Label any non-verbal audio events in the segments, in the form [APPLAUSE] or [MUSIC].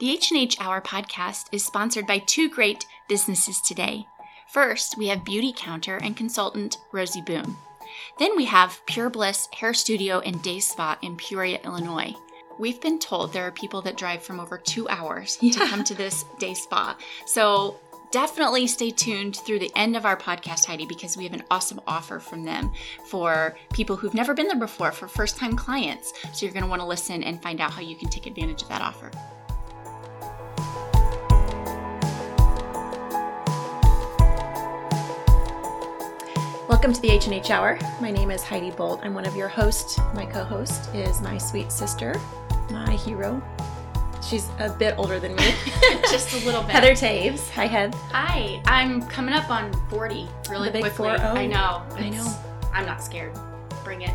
The H&H Hour podcast is sponsored by two great businesses today. First, we have Beautycounter and consultant Rosie Boom. Then we have Pure Bliss Hair Studio and Day Spa in Peoria, Illinois. We've been told there are people that drive from over two hours to come to this day spa. So definitely stay tuned through the end of our podcast, Heidi, because we have an awesome offer from them for people who've never been there before, for first time clients. So you're going to want to listen and find out how you can take advantage of that offer. Welcome to the H&H Hour. My name is Heidi Bolt. I'm one of your hosts. My co-host is my sweet sister, my hero. She's a bit older than me. [LAUGHS] Just a little bit. Heather Taves. Hi, Heath. Hi, I'm coming up on 40 really The big quickly. 4-0. I know. I know. I'm not scared. Bring it.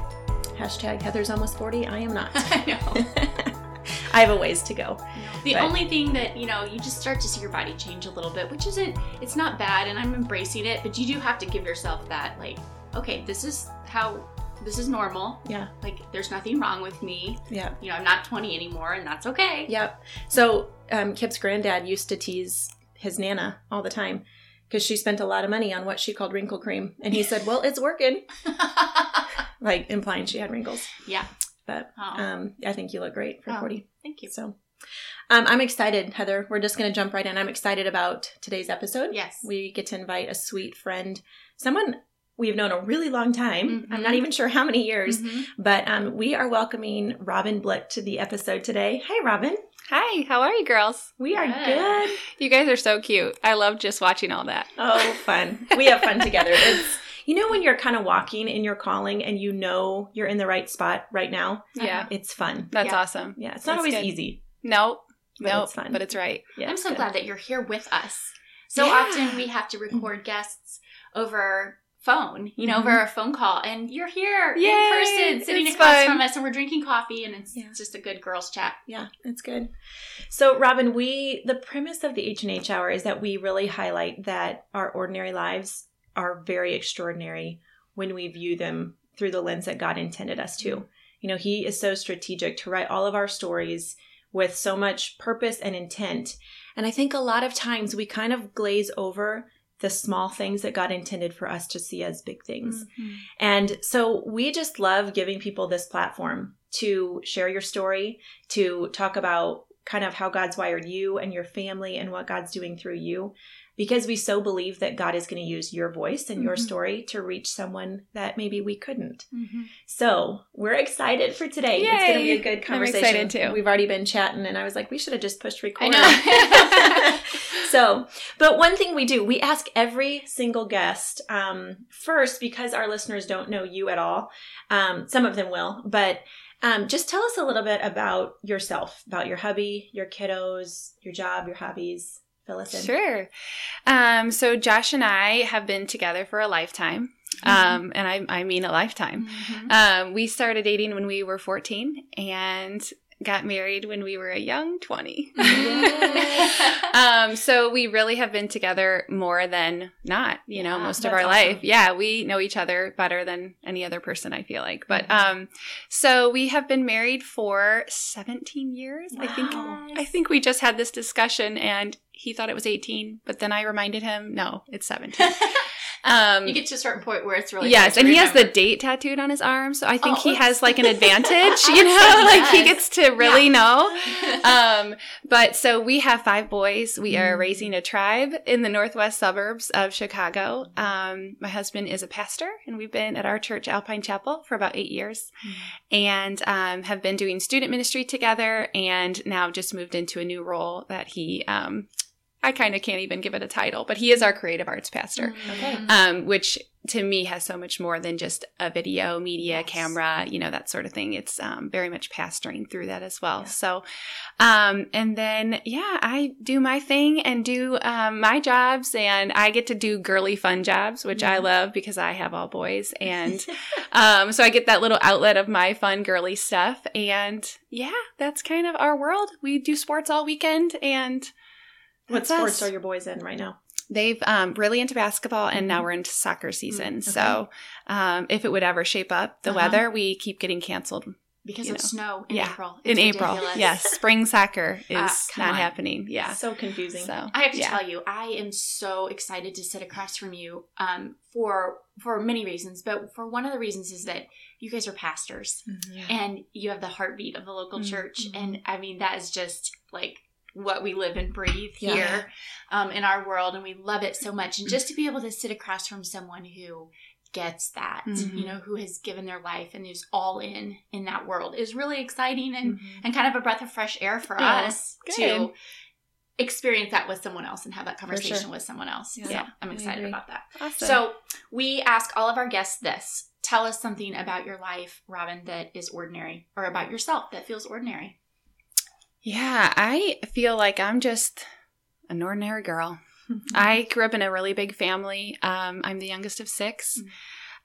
Hashtag Heather's almost 40. I am not. [LAUGHS] I know. [LAUGHS] I have a ways to go. The But- only thing that, you know, you just start to see your body change a little bit, which isn't, it's not bad, and I'm embracing it, but you do have to give yourself that, like, okay, this is how, this is normal. Yeah. Like, there's nothing wrong with me. Yeah. You know, I'm not 20 anymore, and that's okay. Yep. So um, Kip's granddad used to tease his nana all the time because she spent a lot of money on what she called wrinkle cream, and he said, "Well, it's working," [LAUGHS] like implying she had wrinkles. yeah. But Oh, um, I think you look great for Oh. 40. thank you. So um, I'm excited, Heather. We're just going to jump right in. I'm excited about today's episode. Yes. We get to invite a sweet friend, someone we've known a really long time. I'm not Mhm. even sure how many years, Mhm. but um, we are welcoming Robbyn Blick to the episode today. Hi, Robbyn. Hi, how are you girls? We are Good. good. You guys are so cute. I love just watching all that. Oh, fun. We have fun [LAUGHS] together. It's you know when you're kind of walking in your calling and you know you're in the right spot right now. Yeah, It's fun. that's Yeah. awesome. Yeah, it's not That's always good. easy. Nope, But nope, it's fun. but it's right. Yeah, I'm so good. glad that you're here with us. So Yeah. often we have to record guests over phone, you know, Mhm. over a phone call, and you're here Yay, in person, sitting it's across fun. from us, and we're drinking coffee, and it's Yeah. just a good girls' chat. Yeah, it's good. So, Robbyn, we the premise of the H and H Hour is that we really highlight that our ordinary lives are very extraordinary when we view them through the lens that God intended us to. You know, He is so strategic to write all of our stories with so much purpose and intent. And I think a lot of times we kind of glaze over the small things that God intended for us to see as big things. Mm-hmm. And so we just love giving people this platform to share your story, to talk about kind of how God's wired you and your family and what God's doing through you. Because we so believe that God is going to use your voice and your Mhm. story to reach someone that maybe we couldn't. Mm-hmm. So we're excited for today. It's going to be a Yay. good I'm conversation. excited too. We've already been chatting, and I was like, we should have just pushed record. I [LAUGHS] [LAUGHS] so, but one thing we do, we ask every single guest um, first because our listeners don't know you at all. Um, some of them will, but um, just tell us a little bit about yourself, about your hubby, your kiddos, your job, your hobbies. Fill us in. Sure. Um, so Josh and I have been together for a lifetime, um, and I, I mean a lifetime. Mhm. Um, we started dating when we were 14 and got married when we were a young 20. [LAUGHS] um, so we really have been together more than not, you know, most of our awesome. life. Yeah, we know each other better than any other person, I feel like. But Mhm. um, so we have been married for 17 years. I think I think we just had this discussion and he thought it was 18, but then I reminded him, no, it's 17. [LAUGHS] Um, you get to a certain point where it's really yes, and he has the date tattooed on his arm, so I think Oh, he has like an advantage, [LAUGHS] you know, like he gets to really Yeah. know. [LAUGHS] Um, but so we have five boys. We are Mm. raising a tribe in the northwest suburbs of Chicago. Um, my husband is a pastor, and we've been at our church, Alpine Chapel, for about eight years, and um, have been doing student ministry together, and now just moved into a new role that he. I kind of can't even give it a title, but he is our creative arts pastor Okay. um, which to me has so much more than just a video, media, Yes. camera, you know, that sort of thing. It's um, very much pastoring through that as well. Yeah. So, um, and then, yeah, I do my thing and do um, my jobs, and I get to do girly fun jobs, which I love because I have all boys. [LAUGHS] And um, so I get that little outlet of my fun, girly stuff. And yeah, that's kind of our world. We do sports all weekend, and what that's sports us. are your boys in right now? They've um, really into basketball, and now Mhm. we're into soccer season. okay. So, um, if it would ever shape up the Uh-huh. weather, we keep getting canceled because of know. snow in Yeah. April. in It's April. Yes, spring soccer [LAUGHS] is Ah, come not on. happening. Yeah. So confusing. So I have to yeah. tell you, I am so excited to sit across from you um, for for many reasons, but for one of the reasons is that you guys are pastors Mhm. and you have the heartbeat of the local Mhm. church, and I mean that is just like what we live and breathe Yeah. here um, in our world, and we love it so much. And just to be able to sit across from someone who gets that, Mhm. you know, who has given their life and is all in in that world is really exciting and Mhm. and kind of a breath of fresh air for Yeah, us good. to experience that with someone else and have that sure. conversation with someone else. Yeah. So I'm excited about that. Awesome. So we ask all of our guests this. Tell us something about your life, Robbyn, that is ordinary, or about yourself that feels ordinary. Yeah, I feel like I'm just an ordinary girl. [LAUGHS] I grew up in a really big family. Um, I'm the youngest of six. Mm.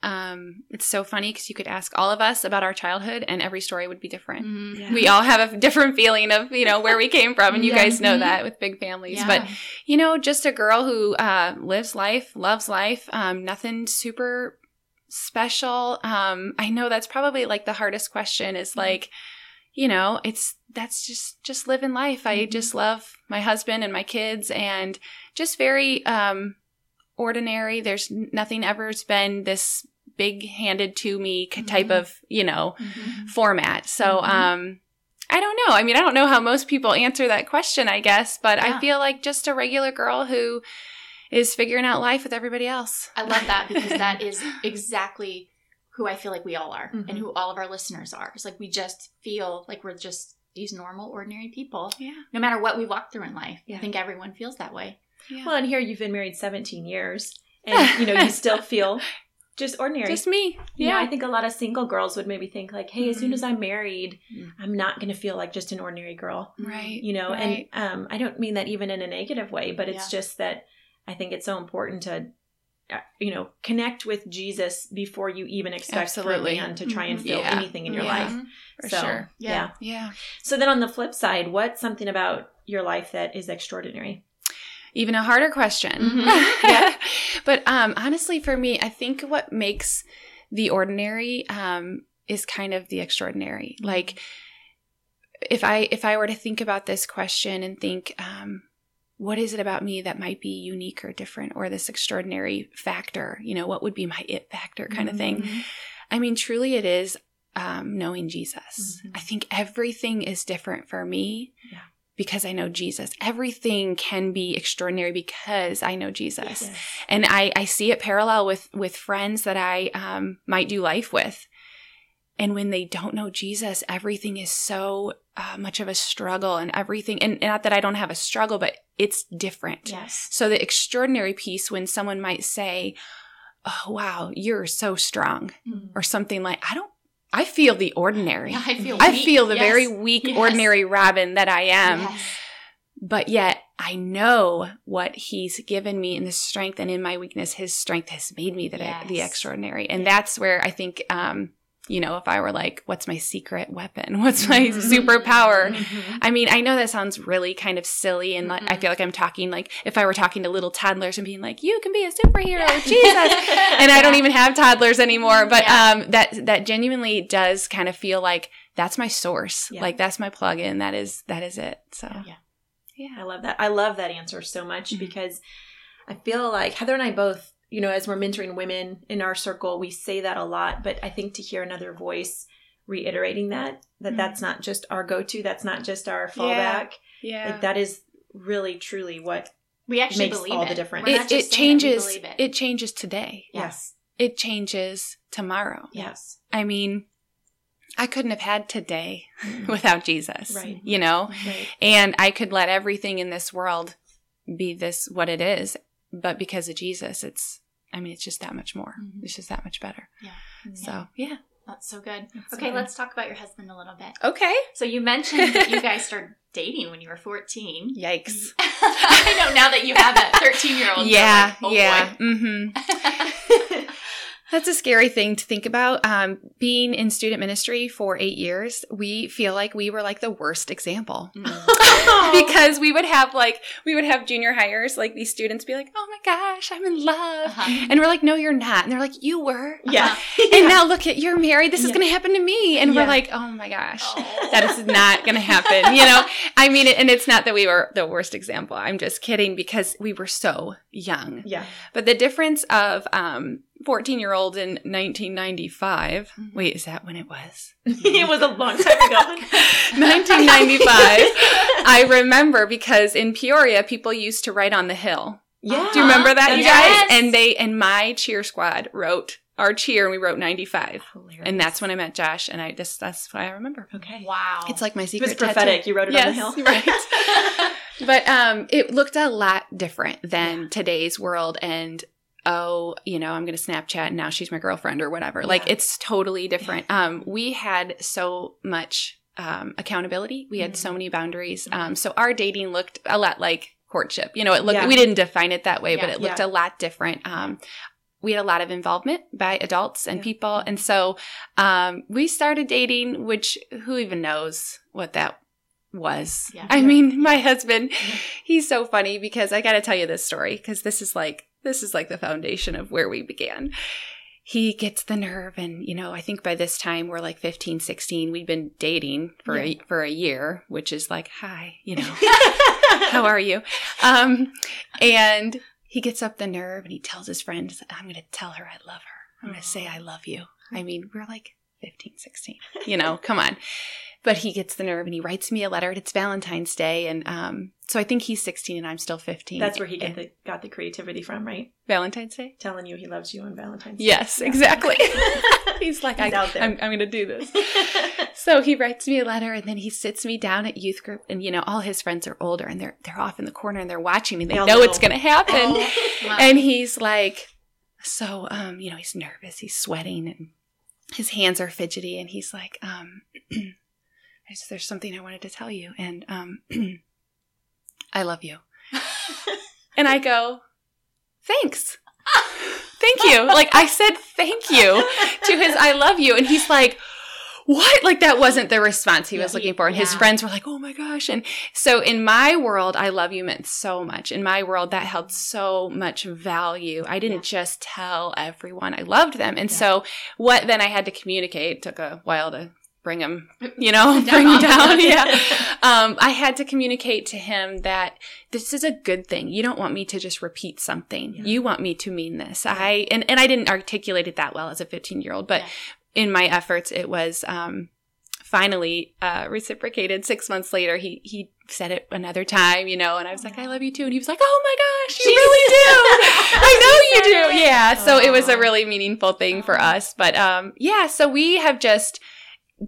Um, it's so funny because you could ask all of us about our childhood, and every story would be different. Mm-hmm. Yeah. We all have a different feeling of you know where we came from, and you Yeah. guys know Mhm. that with big families. Yeah. But you know, just a girl who uh, lives life, loves life. Um, nothing super special. Um, I know that's probably like the hardest question. Is like, you know, it's that's just just living life. I Mhm. just love my husband and my kids, and just very um, ordinary. There's nothing ever's been this big handed to me type Mhm. of you know Mhm. format. So, Mhm. um, I don't know. I mean, I don't know how most people answer that question, I guess, but Yeah. I feel like just a regular girl who is figuring out life with everybody else. I love that because [LAUGHS] that is exactly who I feel like we all are Mhm. and who all of our listeners are. It's like we just feel like we're just these normal, ordinary people, Yeah. no matter what we walk through in life. Yeah. I think everyone feels that way. Yeah. Well, and here you've been married 17 years, and [LAUGHS] you know you still feel just ordinary. just me. You know, Yeah. I think a lot of single girls would maybe think like, "Hey, as soon Mhm. as I'm married, Mhm. I'm not going to feel like just an ordinary girl." right. You know, Right. and um, I don't mean that even in a negative way, but it's Yeah. just that I think it's so important to, you know, connect with Jesus before you even expect for a man to try and fill Yeah. anything in your Yeah. life. For so, sure. Yeah. yeah. Yeah. So then on the flip side, what's something about your life that is extraordinary? Even a harder question. Mhm. [LAUGHS] Yeah. but um, honestly, for me, I think what makes the ordinary um, is kind of the extraordinary. Like, if I if I were to think about this question and think, um, what is it about me that might be unique or different, or this extraordinary factor? You know, what would be my it factor kind of thing? Mhm. I mean, truly, it is um, knowing Jesus. Mhm. I think everything is different for me Yeah. because I know Jesus. Everything can be extraordinary because I know Jesus, Yes. and I, I see it parallel with with friends that I um, might do life with. And when they don't know Jesus, everything is so uh, much of a struggle, and everything. And not that I don't have a struggle, but it's different. Yes. So the extraordinary piece when someone might say, "Oh wow, you're so strong," Mhm. or something like, "I don't I feel the ordinary. I feel I feel the Yes. very weak, Yes. ordinary Robbyn that I am." Yes. But yet I know what he's given me in the strength and in my weakness, his strength has made me the, the extraordinary. And that's where I think, um, you know, if I were like, what's my secret weapon? [LAUGHS] What's my Mhm. superpower? Mhm. I mean, I know that sounds really kind of silly, and like, I feel like I'm talking like if I were talking to little toddlers and being like, "You can be a superhero, Jesus," [LAUGHS] and I don't even have toddlers anymore. But Yeah. um, that that genuinely does kind of feel like that's my source, Yeah. like that's my plug-in. That is that is it. So Yeah. yeah, I love that. I love that answer so much Mhm. because I feel like Heather and I both, you know, as we're mentoring women in our circle, we say that a lot, but I think to hear another voice reiterating that, that Mhm. that's not just our go-to, that's not just our fallback. yeah. Like that is really truly what We actually Makes believe all it. the difference. It, it changes. believe it. changes today. yes. It changes tomorrow. Yes. I mean, I couldn't have had today Mhm. [LAUGHS] without Jesus. Right. You know, Right. and I could let everything in this world be this what it is, but because of Jesus, it's. I mean, it's just that much more. Mhm. It's just that much better. Yeah. So yeah. That's so good. That's okay, so let's talk about your husband a little bit. Okay. So you mentioned that you [LAUGHS] guys started dating when you were 14. Yikes. [LAUGHS] I know now that you have a 13 year old. Yeah. oh yeah. boy. Mm-hmm. [LAUGHS] That's a scary thing to think about. Um, being in student ministry for eight years, we feel like we were like the worst example [LAUGHS] [LAUGHS] because we would have like we would have junior hires like these students be like, "Oh my gosh, I'm in love," Uh-huh. and we're like, "No, you're not," and they're like, "You were." yeah. [LAUGHS] And now look at you're married. This is going to happen to me, and Yeah. we're like, "Oh my gosh." Oh. That is not going to happen, you know. I mean, and it's not that we were the worst example. I'm just kidding because we were so young. yeah. But the difference of um 14 year old in 1995. Mhm. Wait, is that when it was? [LAUGHS] it was a long time ago. [LAUGHS] 1995. I remember because in Peoria, people used to write on the hill. yeah. Do you remember that, you Yes. guys? And they and my cheer squad wrote our cheer, and we wrote 95. Hilarious. And that's when I met Josh, and I just that's what I remember. okay. Wow. It's like my secret. It secret. was prophetic. tattoo. You wrote it yes, on the hill. right. [LAUGHS] but um, it looked a lot different than Yeah. today's world, and oh, you know, I'm going to Snapchat, and now she's my girlfriend or whatever. Like it's totally different. Um, we had so much um accountability. We had Mhm. so many boundaries. Um, so our dating looked a lot like courtship. You know, it looked. Yeah. We didn't define it that way, but it looked Yeah. a lot different. Um. We had a lot of involvement by adults and Yeah. people. And so um, we started dating, which who even knows what that was. Yeah. I mean, my husband, he's so funny because I got to tell you this story because this is like this is like the foundation of where we began. He gets the nerve and you know, I think by this time we're like 15, 16. We'd been dating for a, for a year, which is like, "Hi, you know, [LAUGHS] how are you?" Um and he gets up the nerve and he tells his friends, I'm going to tell her I love her. I'm going to say I love you. I mean, we're like 15, 16, you know, come on. But he gets the nerve and he writes me a letter. It's Valentine's Day. And um, so I think he's 16 and I'm still 15. That's where he got the, got the creativity from, right? Valentine's Day? Telling you he loves you on Valentine's Day. Yes, Yeah. exactly. [LAUGHS] he's like, He's I, out there. I'm, I'm going to do this. [LAUGHS] So he writes me a letter and then he sits me down at youth group and you know all his friends are older and they're they're off in the corner and they're watching me. They, They know, know. it's going to happen. Oh. [LAUGHS] Wow. And he's like, so, um, you know, he's nervous, he's sweating, and his hands are fidgety, and he's like, um, [CLEARS THROAT] I said, there's something I wanted to tell you, and um, [CLEARS THROAT] I love you. [LAUGHS] And I go, thanks. Thank you. Like I said, thank you to his I love you. And he's like, what? Like that wasn't the response he was looking for. And his Yeah. friends were like, oh my gosh. And so in my world, I love you meant so much. In my world, that held so much value. I didn't just tell everyone I loved them. And Yeah. so what then I had to communicate took a while to bring him, you know, [LAUGHS] bring him down. Yeah [LAUGHS] um, I had to communicate to him that this is a good thing. You don't want me to just repeat something. Yeah. You want me to mean this. I and, and I didn't articulate it that well as a 15 year old, but Yeah. in my efforts, it was um, finally uh, reciprocated. Six months later, he he said it another time, you know, and I was like, "I love you too," and he was like, "Oh my gosh, you [LAUGHS] really do! I know you do!" Yeah. So it was a really meaningful thing for us, but um, yeah. So we have just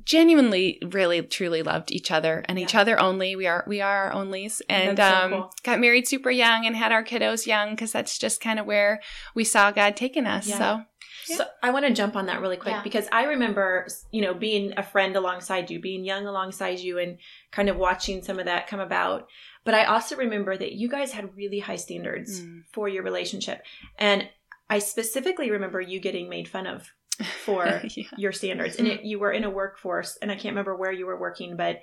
genuinely really truly loved each other and each other only we are we are our onlys and so um cool. got married super young and had our kiddos young because that's just kind of where we saw god taking us Yeah. so So I want to jump on that really quick Yeah. because I remember, you know, being a friend alongside you, being young alongside you, and kind of watching some of that come about. But I also remember that you guys had really high standards Mm. for your relationship, and I specifically remember you getting made fun of for [LAUGHS] yeah. your standards, and it, you were in a workforce, and I can't remember where you were working, but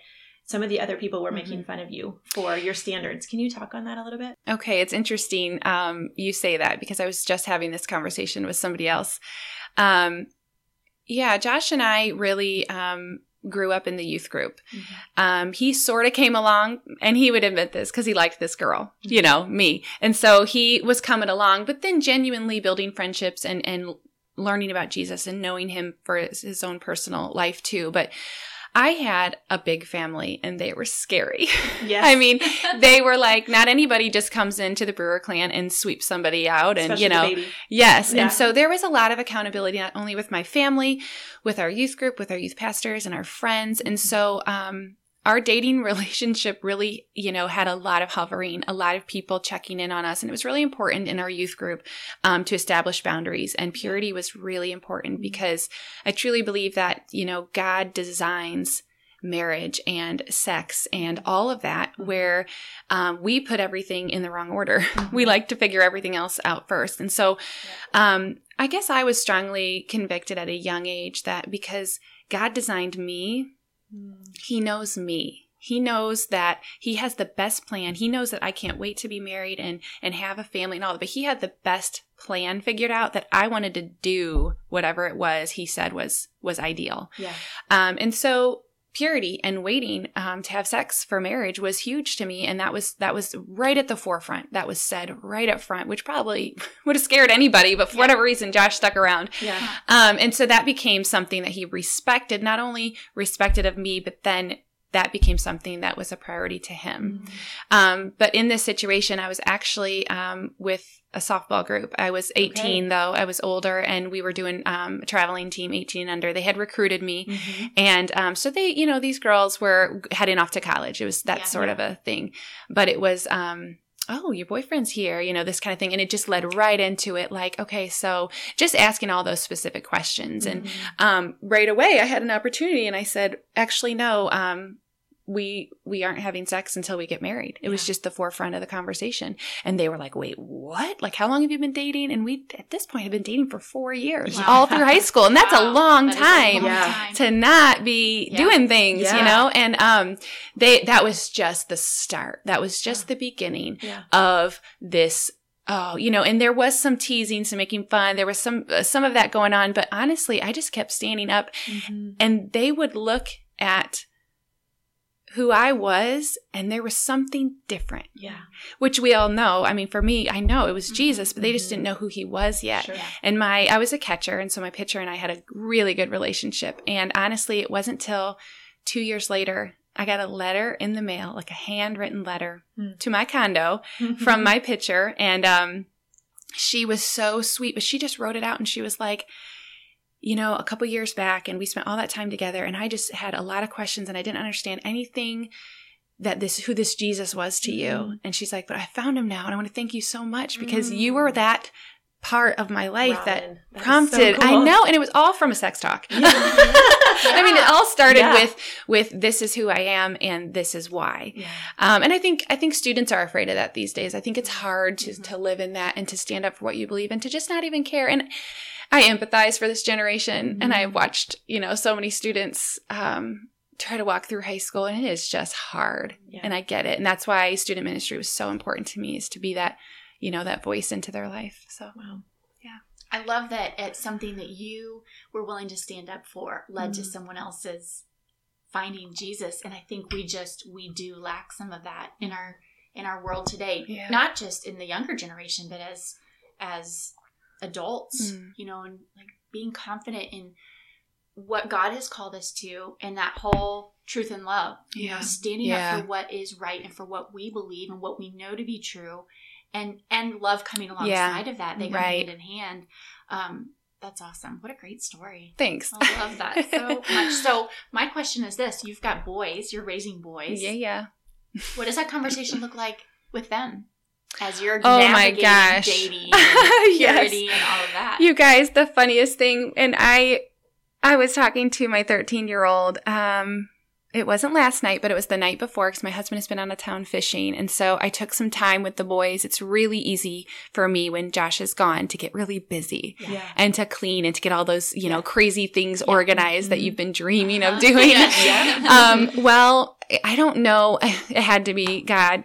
some of the other people were making fun of you for your standards. Can you talk on that a little bit? Okay, it's interesting um, you say that because I was just having this conversation with somebody else. Um, yeah, Josh and I really um, grew up in the youth group. Um, he sort of came along, and he would admit this because he liked this girl, you know, me, and so he was coming along, but then genuinely building friendships and and learning about Jesus and knowing him for his, his own personal life too. But I had a big family, and they were scary. [LAUGHS] Yes, I mean, they were like, not anybody just comes into the Brewer clan and sweeps somebody out. And, Especially you know, yes. Yeah. And so there was a lot of accountability, not only with my family, with our youth group, with our youth pastors and our friends. And so, um, our dating [LAUGHS] relationship really, you know, had a lot of hovering, a lot of people checking in on us. And it was really important in our youth group um, to establish boundaries. And purity was really important because I truly believe that, you know, God designs marriage and sex and all of that, where um, we put everything in the wrong order. [LAUGHS] we like to figure everything else out first. And so um, I guess I was strongly convicted at a young age that because God designed me, He knows me. He knows that he has the best plan. He knows that I can't wait to be married and and have a family and all that. But he had the best plan figured out that I wanted to do whatever it was he said was was ideal. Yeah. Um, and so purity and waiting um, to have sex for marriage was huge to me and that was that was right at the forefront that was said right up front which probably [LAUGHS] would have scared anybody but for Yeah. whatever reason josh stuck around Yeah. um, and so that became something that he respected not only respected of me but then that became something that was a priority to him um, but in this situation i was actually um, with a softball group i was 18 Okay. though i was older and we were doing um, a traveling team 18 and under they had recruited me Mhm. and um, so they, you know, these girls were heading off to college. It was that Yeah. sort of a thing. But it was, um, oh, your boyfriend's here, you know, this kind of thing. And it just led right into it like, okay, so just asking all those specific questions. And Mhm. um, right away, I had an opportunity and I said, actually, no, um, we we aren't having sex until we get married. It was just the forefront of the conversation. And they were like, wait, what? Like, how long have you been dating? And we, at this point, had been dating for four years, Wow. all through high school. And that's a Wow. long That is a time long Yeah. time. to not be Yeah. doing things, Yeah. you know? And um they that was just the start. That was just the beginning Yeah. of this oh, you know, and there was some teasing, some making fun. There was some uh, some of that going on, but honestly, I just kept standing up Mhm. and they would look at who I was and there was something different, Yeah. which we all know. I mean, for me, I know it was Mhm. Jesus, but they just didn't know who he was yet. Sure. And my I was a catcher, and so my pitcher and I had a really good relationship. And honestly, it wasn't till two years later I got a letter in the mail, like a handwritten letter Hmm. to my condo [LAUGHS] from my pitcher, and um, she was so sweet. But she just wrote it out, and she was like. You know, a couple years back, and we spent all that time together, and I just had a lot of questions, and I didn't understand anything that this who this Jesus was to you. Mhm. And she's like, "But I found him now, and I want to thank you so much because you Mm. were that part of my life that Robbyn, that is so prompted i know and it was all from a sex talk Yeah. [LAUGHS] i mean it all started Yeah. with with this is who i am and this is why Yeah. um, and i think i think students are afraid of that these days i think it's hard to, Mhm. to live in that and to stand up for what you believe and to just not even care and i empathize for this generation and Mhm. i've watched you know so many students um, try to walk through high school and it is just hard Yeah. and i get it and that's why student ministry was so important to me is to be that you know that voice into their life so Wow. Yeah. I love that it's something that you were willing to stand up for led to Mhm. someone else's finding Jesus and I think we just we do lack some of that in our in our world today Yeah. not just in the younger generation but as as adults Mm. you know and like being confident in what God has called us to and that whole truth and love. You Yeah. know standing Yeah. up for what is right and for what we believe and what we know to be true and and love coming alongside of that they go Right. hand in hand. Um that's awesome. What a great story. Thanks. I love that so [LAUGHS] much. So my question is this. You've got boys. You're raising boys. Yeah yeah. What does that conversation look like with them as you're Oh my gosh. dating [LAUGHS] and Yes. and all of that you guys the funniest thing and i i was talking to my 13 year old um it wasn't last night but it was the night before because my husband has been out of town fishing and so i took some time with the boys it's really easy for me when josh is gone to get really busy Yeah. and to clean and to get all those you know Yeah. crazy things organized that Mhm. you've been dreaming Uh-huh. of [LAUGHS] doing Yeah. [LAUGHS] um, well, I don't know. [LAUGHS] It had to be God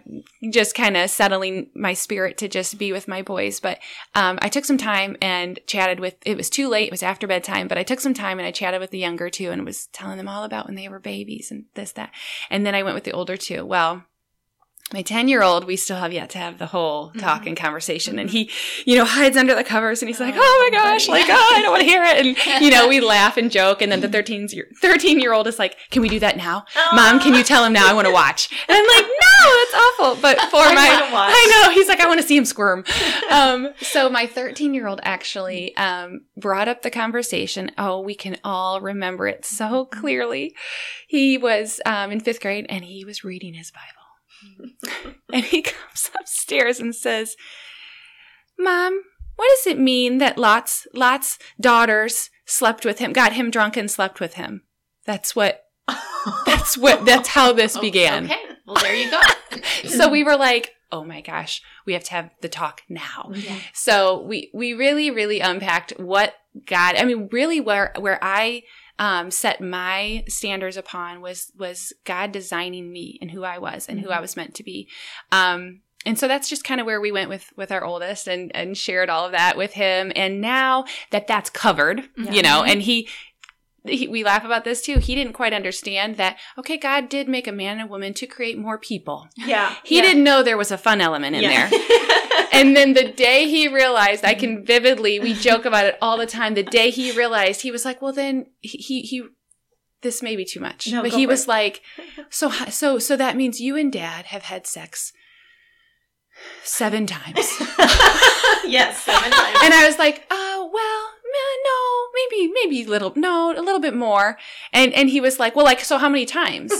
just kind of settling my spirit to just be with my boys. But um, I took some time and chatted with, it was too late. It was after bedtime, but I took some time and I chatted with the younger two and was telling them all about when they were babies and this, that. And then I went with the older two. Well, my 10 year old, we still have yet to have the whole talk Mhm. and conversation. And he, you know, hides under the covers and he's like, Oh, oh my gosh, like, oh, I don't want to hear it. And, you know, we [LAUGHS] laugh and joke. And then the 13 year, 13 year old is like, can we do that now? Mom, can you tell him now? I want to watch. And I'm like, no, that's awful. But [LAUGHS] for I my. I know. He's like, I want to see him squirm. [LAUGHS] Um, so my 13 year old actually um, brought up the conversation. Oh, we can all remember it so clearly. He was um, in fifth grade and he was reading his Bible. [LAUGHS] and he comes [LAUGHS] upstairs and says, Mom, what does it mean that Lot's Lot's daughters slept with him, got him drunk and slept with him? That's what [LAUGHS] That's what that's how this Oh, began. Okay. Well, there you go. So we were like, "Oh my gosh, we have to have the talk now." Yeah. So we we really really unpacked what God. I mean, really where where I um, set my standards upon was was God designing me and who I was and who I was meant to be. Um, and so that's just kind of where we went with with our oldest and and shared all of that with him. And now that that's covered, you know, and he. He, we laugh about this too. He didn't quite understand that. Okay, God did make a man and a woman to create more people. Yeah. He yeah. didn't know there was a fun element in Yeah. there. [LAUGHS] And then the day he realized, I can vividly, we joke about it all the time. The day he realized, he was like, well, then he, he, this may be too much. No, but he was it. like, so, so, so that means you and dad have had sex seven times. [LAUGHS] yes, seven times. and I was like, oh, well, no, maybe, maybe a little, no, a little bit more. And, and he was like, well, like, so how many times?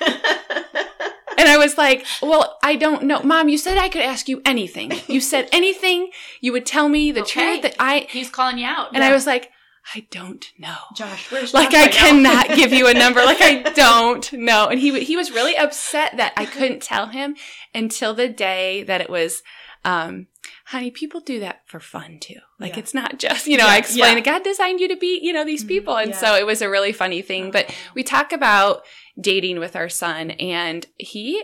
[LAUGHS] [LAUGHS] And I was like, well, I don't know. Mom, you said I could ask you anything. You said [LAUGHS] anything. You would tell me the Okay. truth that I, He's calling you out. and I was like, I don't know. Josh, where's Like Josh I right cannot give you a number. Like I [LAUGHS] don't know. And he he was really upset that I couldn't tell him until the day that it was, um, honey, people do that for fun too. Like Yeah. it's not just, you know, I Yeah, explained yeah. that God designed you to be, you know, these Mhm, people. And yeah. so it was a really funny thing. But we talk about dating with our son and he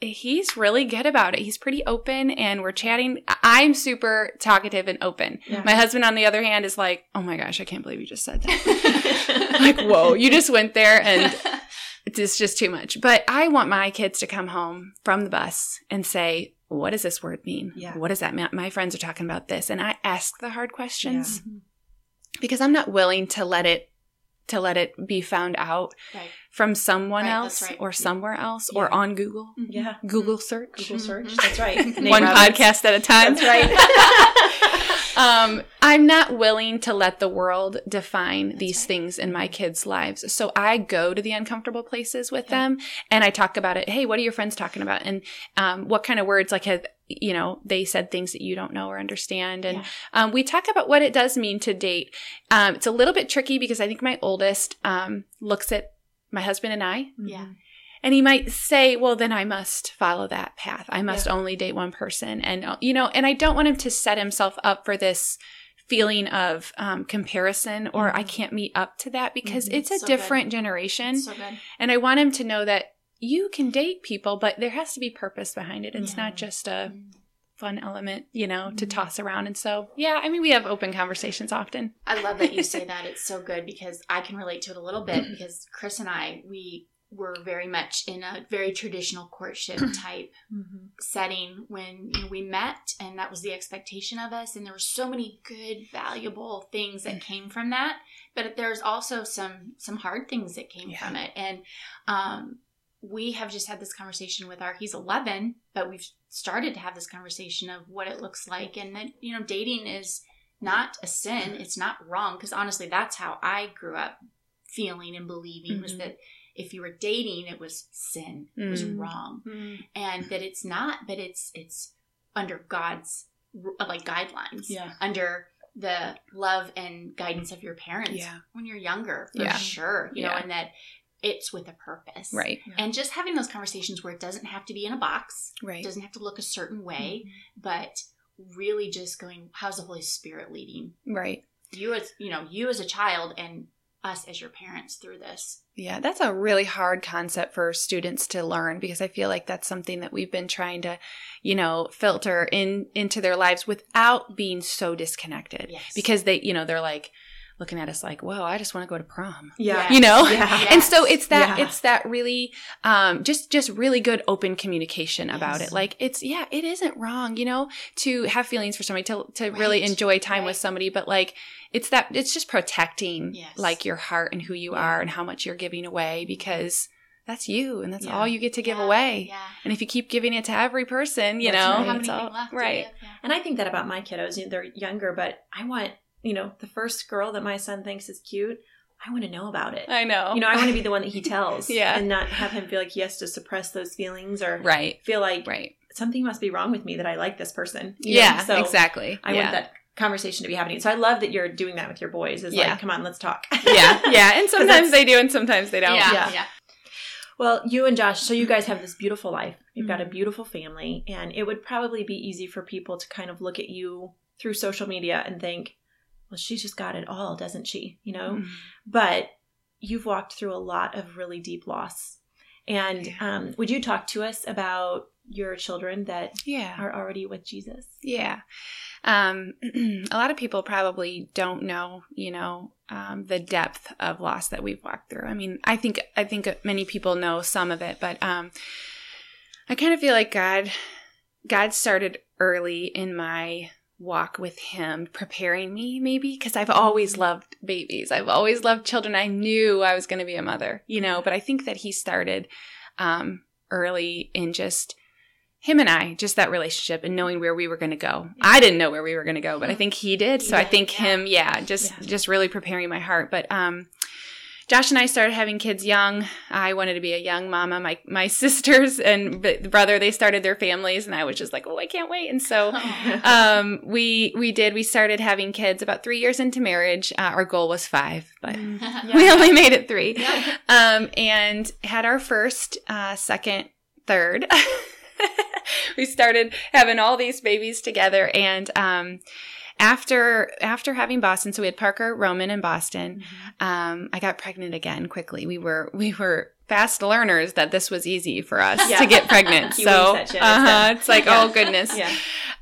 he's really good about it. He's pretty open and we're chatting. I- I'm super talkative and open. Yeah. My husband on the other hand is like, "Oh my gosh, I can't believe you just said that." [LAUGHS] like, "Whoa, you just went there and it's just too much." But I want my kids to come home from the bus and say, "What does this word mean? Yeah. What does that mean? My friends are talking about this." And I ask the hard questions Yeah. Mm-hmm. because I'm not willing to let it to let it be found out Right. From someone Right, else right. or somewhere else Yeah. or on Google. Yeah. Google search. Google search. Mhm. That's right. [LAUGHS] One Robbins. podcast at a time. That's right. [LAUGHS] [LAUGHS] um, I'm not willing to let the world define these things in my kids' lives. So I go to the uncomfortable places with Yeah. them and I talk about it. Hey, what are your friends talking about? And um, what kind of words, like, have, you know, they said things that you don't know or understand. And Yeah. um, we talk about what it does mean to date. Um, it's a little bit tricky because I think my oldest um, looks at my husband and I Yeah. and he might say, well, then I must follow that path. I must only date one person. And, uh, you know, and I don't want him to set himself up for this feeling of um, comparison or I can't meet up to that because Mhm. it's a So good. different generation. So good. and I want him to know that you can date people, but there has to be purpose behind it. It's Yeah. not just a Mm. Fun element, you know, to Mhm. toss around. And so, yeah, I mean, we have open conversations often. I love that you say that. It's so good because I can relate to it a little bit because Chris and I, we were very much in a very traditional courtship type Mhm. setting when you know, we met and that was the expectation of us and there were so many good valuable things that came from that but there's also some some hard things that came Yeah. from it and um we have just had this conversation with our he's 11 but we've started to have this conversation of what it looks like and that you know dating is not a sin it's not wrong because honestly that's how i grew up feeling and believing was Mhm. that if you were dating it was sin it was Mm. wrong Mhm. and that it's not but it's it's under god's like guidelines Yeah. under the love and guidance of your parents Yeah. when you're younger for Yeah. sure you know and that it's with a purpose Right. and just having those conversations where it doesn't have to be in a box Right. it doesn't have to look a certain way Mm-hmm. but really just going how's the holy spirit leading Right. you as you know you as a child and us as your parents through this Yeah, that's a really hard concept for students to learn because I feel like that's something that we've been trying to, you know, filter in into their lives without being so disconnected. Yes. Because they, you know, they're like looking at us like, "Whoa, I just want to go to prom." Yeah. You know? Yeah. [LAUGHS] And so it's that Yeah. it's that really um just just really good open communication about Yes. it. Like it's yeah, it isn't wrong, you know, to have feelings for somebody to to really enjoy time with somebody, but like it's that it's just protecting Yes. like your heart and who you Yeah. are and how much you're giving away because that's you and that's Yeah. all you get to give Yeah, away. yeah And if you keep giving it to every person, you That's know, right. how it's many all- left right. give? Yeah. And I think that about my kiddos. You know, they're younger, but I want, you know, the first girl that my son thinks is cute, I want to know about it. I know. You know, I want to be [LAUGHS] the one that he tells. Yeah. And not have him feel like he has to suppress those feelings or right. feel like Right. something must be wrong with me that I like this person. you know? Yeah, So exactly. I yeah. want that conversation to be happening. So I love that you're doing that with your boys. Is Yeah. like, come on, let's talk. [LAUGHS] yeah, yeah, and [LAUGHS] sometimes they do, and sometimes they don't. Yeah, Yeah. yeah. Well, you and Josh, so you guys have this beautiful life. You've got a Mhm. beautiful family, and it would probably be easy for people to kind of look at you through social media and think, well, she's just got it all, doesn't she? You know? Mm-hmm. But you've walked through a lot of really deep loss. And Yeah. um, would you talk to us about your children that Yeah. are already with Jesus? Yeah. Um, [CLEARS THROAT] a lot of people probably don't know, you know, um, the depth of loss that we've walked through. I mean, I think I think many people know some of it, but um, I kind of feel like God, God started early in my walk with Him, preparing me maybe because I've always loved babies. I've always loved children. I knew I was going to be a mother, you know. But I think that He started um, early in just him and I, just that relationship and knowing where we were going to go. I didn't know where we were going to go, but I think he did. So I think yeah. him, yeah, just Yeah. just really preparing my heart. But um Josh and I started having kids young. I wanted to be a young mama. My my [LAUGHS] sisters and brother, they started their families and I was just like, "Oh, I can't wait." And so [LAUGHS] um we we did we started having kids about 3 years into marriage. Uh, our goal was 5, but [LAUGHS] we only made it 3 Yeah. um, and had our first, uh, second, third. we started having all these babies together, and um, after after having Boston, so we had Parker, Roman, and Boston. Um, I got pregnant again quickly. We were we were fast learners that this was easy for us Yeah. to get pregnant. [LAUGHS] So uh-huh, it's like Yeah. oh goodness. yeah.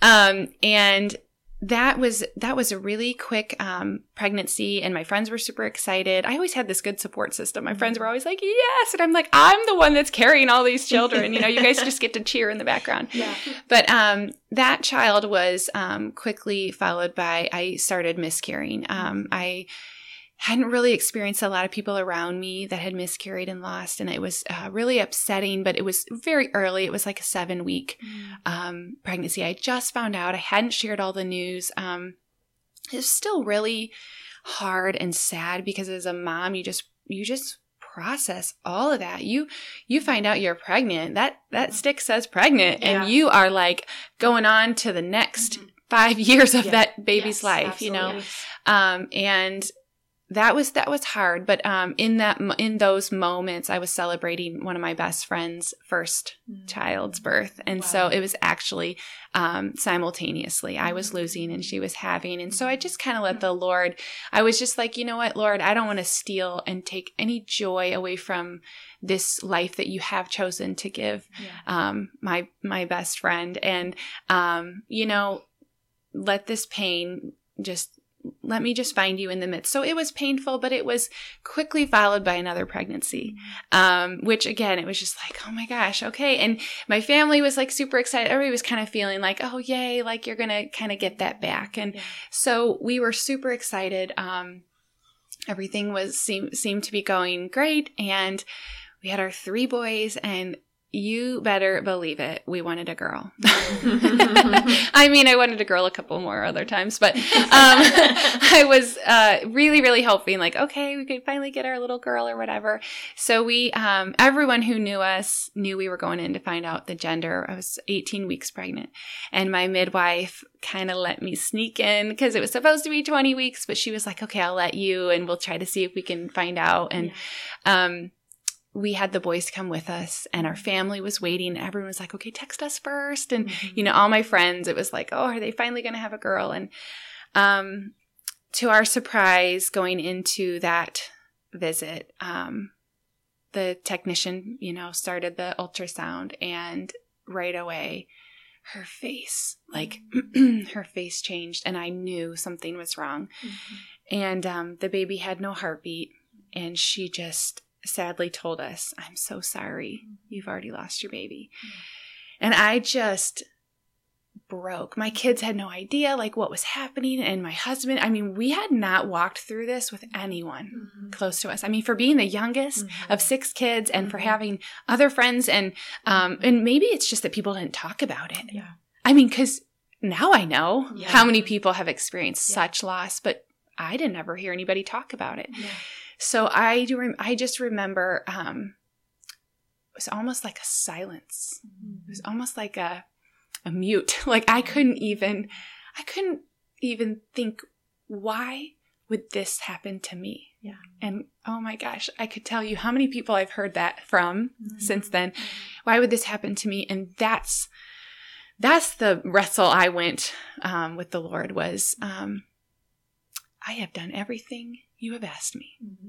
Um, and that was that was a really quick um, pregnancy, and my friends were super excited. I always had this good support system. My friends were always like, "Yes," and I'm like, "I'm the one that's carrying all these children." You know, you guys just get to cheer in the background. [LAUGHS] Yeah. But um, that child was um, quickly followed by I started miscarrying. Um, I hadn't really experienced a lot of people around me that had miscarried and lost, and it was uh, really upsetting. But it was very early; it was like a seven week um, pregnancy. I just found out. I hadn't shared all the news. Um, it was still really hard and sad because as a mom, you just you just process all of that. You you find out you're pregnant. That that stick says pregnant, Yeah. and you are like going on to the next Mhm. five [LAUGHS] years of that baby's Yes, life. You know, um, and that was that was hard but um, in that in those moments i was celebrating one of my best friends first child's birth. And so it was actually um, simultaneously i was losing and she was having. And so i just kind of let the lord i was just like you know what lord i don't want to steal and take any joy away from this life that you have chosen to give Yeah. um, my my best friend. And um, you know let this pain just let me just find you in the midst. So it was painful but it was quickly followed by another pregnancy um, which again it was just like oh my gosh okay. And my family was like super excited. Everybody was kind of feeling like oh yay like you're gonna kind of get that back. And Yeah. so we were super excited. Um, everything was seemed seemed to be going great. And we had our three boys and you better believe it. We wanted a girl. [LAUGHS] [LAUGHS] I mean i wanted a girl a couple more other times but um, [LAUGHS] i was uh, really really hoping like okay we could finally get our little girl or whatever. So we um, everyone who knew us knew we were going in to find out the gender. I was 18 weeks pregnant and my midwife kind of let me sneak in because it was supposed to be 20 weeks but she was like okay i'll let you and we'll try to see if we can find out and um we had the boys come with us and our family was waiting. Everyone was like okay text us first. And you know all my friends it was like oh are they finally going to have a girl? And um to our surprise going into that visit um the technician you know started the ultrasound and right away her face like [CLEARS THROAT] her face changed and i knew something was wrong. And um, the baby had no heartbeat and she just sadly told us i'm so sorry you've already lost your baby and i just broke my kids had no idea like what was happening and my husband i mean we had not walked through this with anyone close to us i mean for being the youngest of six kids and for Mhm. having other friends and um and maybe it's just that people didn't talk about it Yeah. i mean because now i know Yeah. how many people have experienced Yeah. such loss but i didn't ever hear anybody talk about it Yeah. So I do. Rem- I just remember um, it was almost like a silence. It was almost like a a mute. [LAUGHS] Like I couldn't even. I couldn't even think. Why would this happen to me? Yeah. And oh my gosh, I could tell you how many people I've heard that from Mm-hmm. since then. Why would this happen to me? And that's that's the wrestle I went um, with the Lord was um, I have done everything you have asked me. Mm-hmm.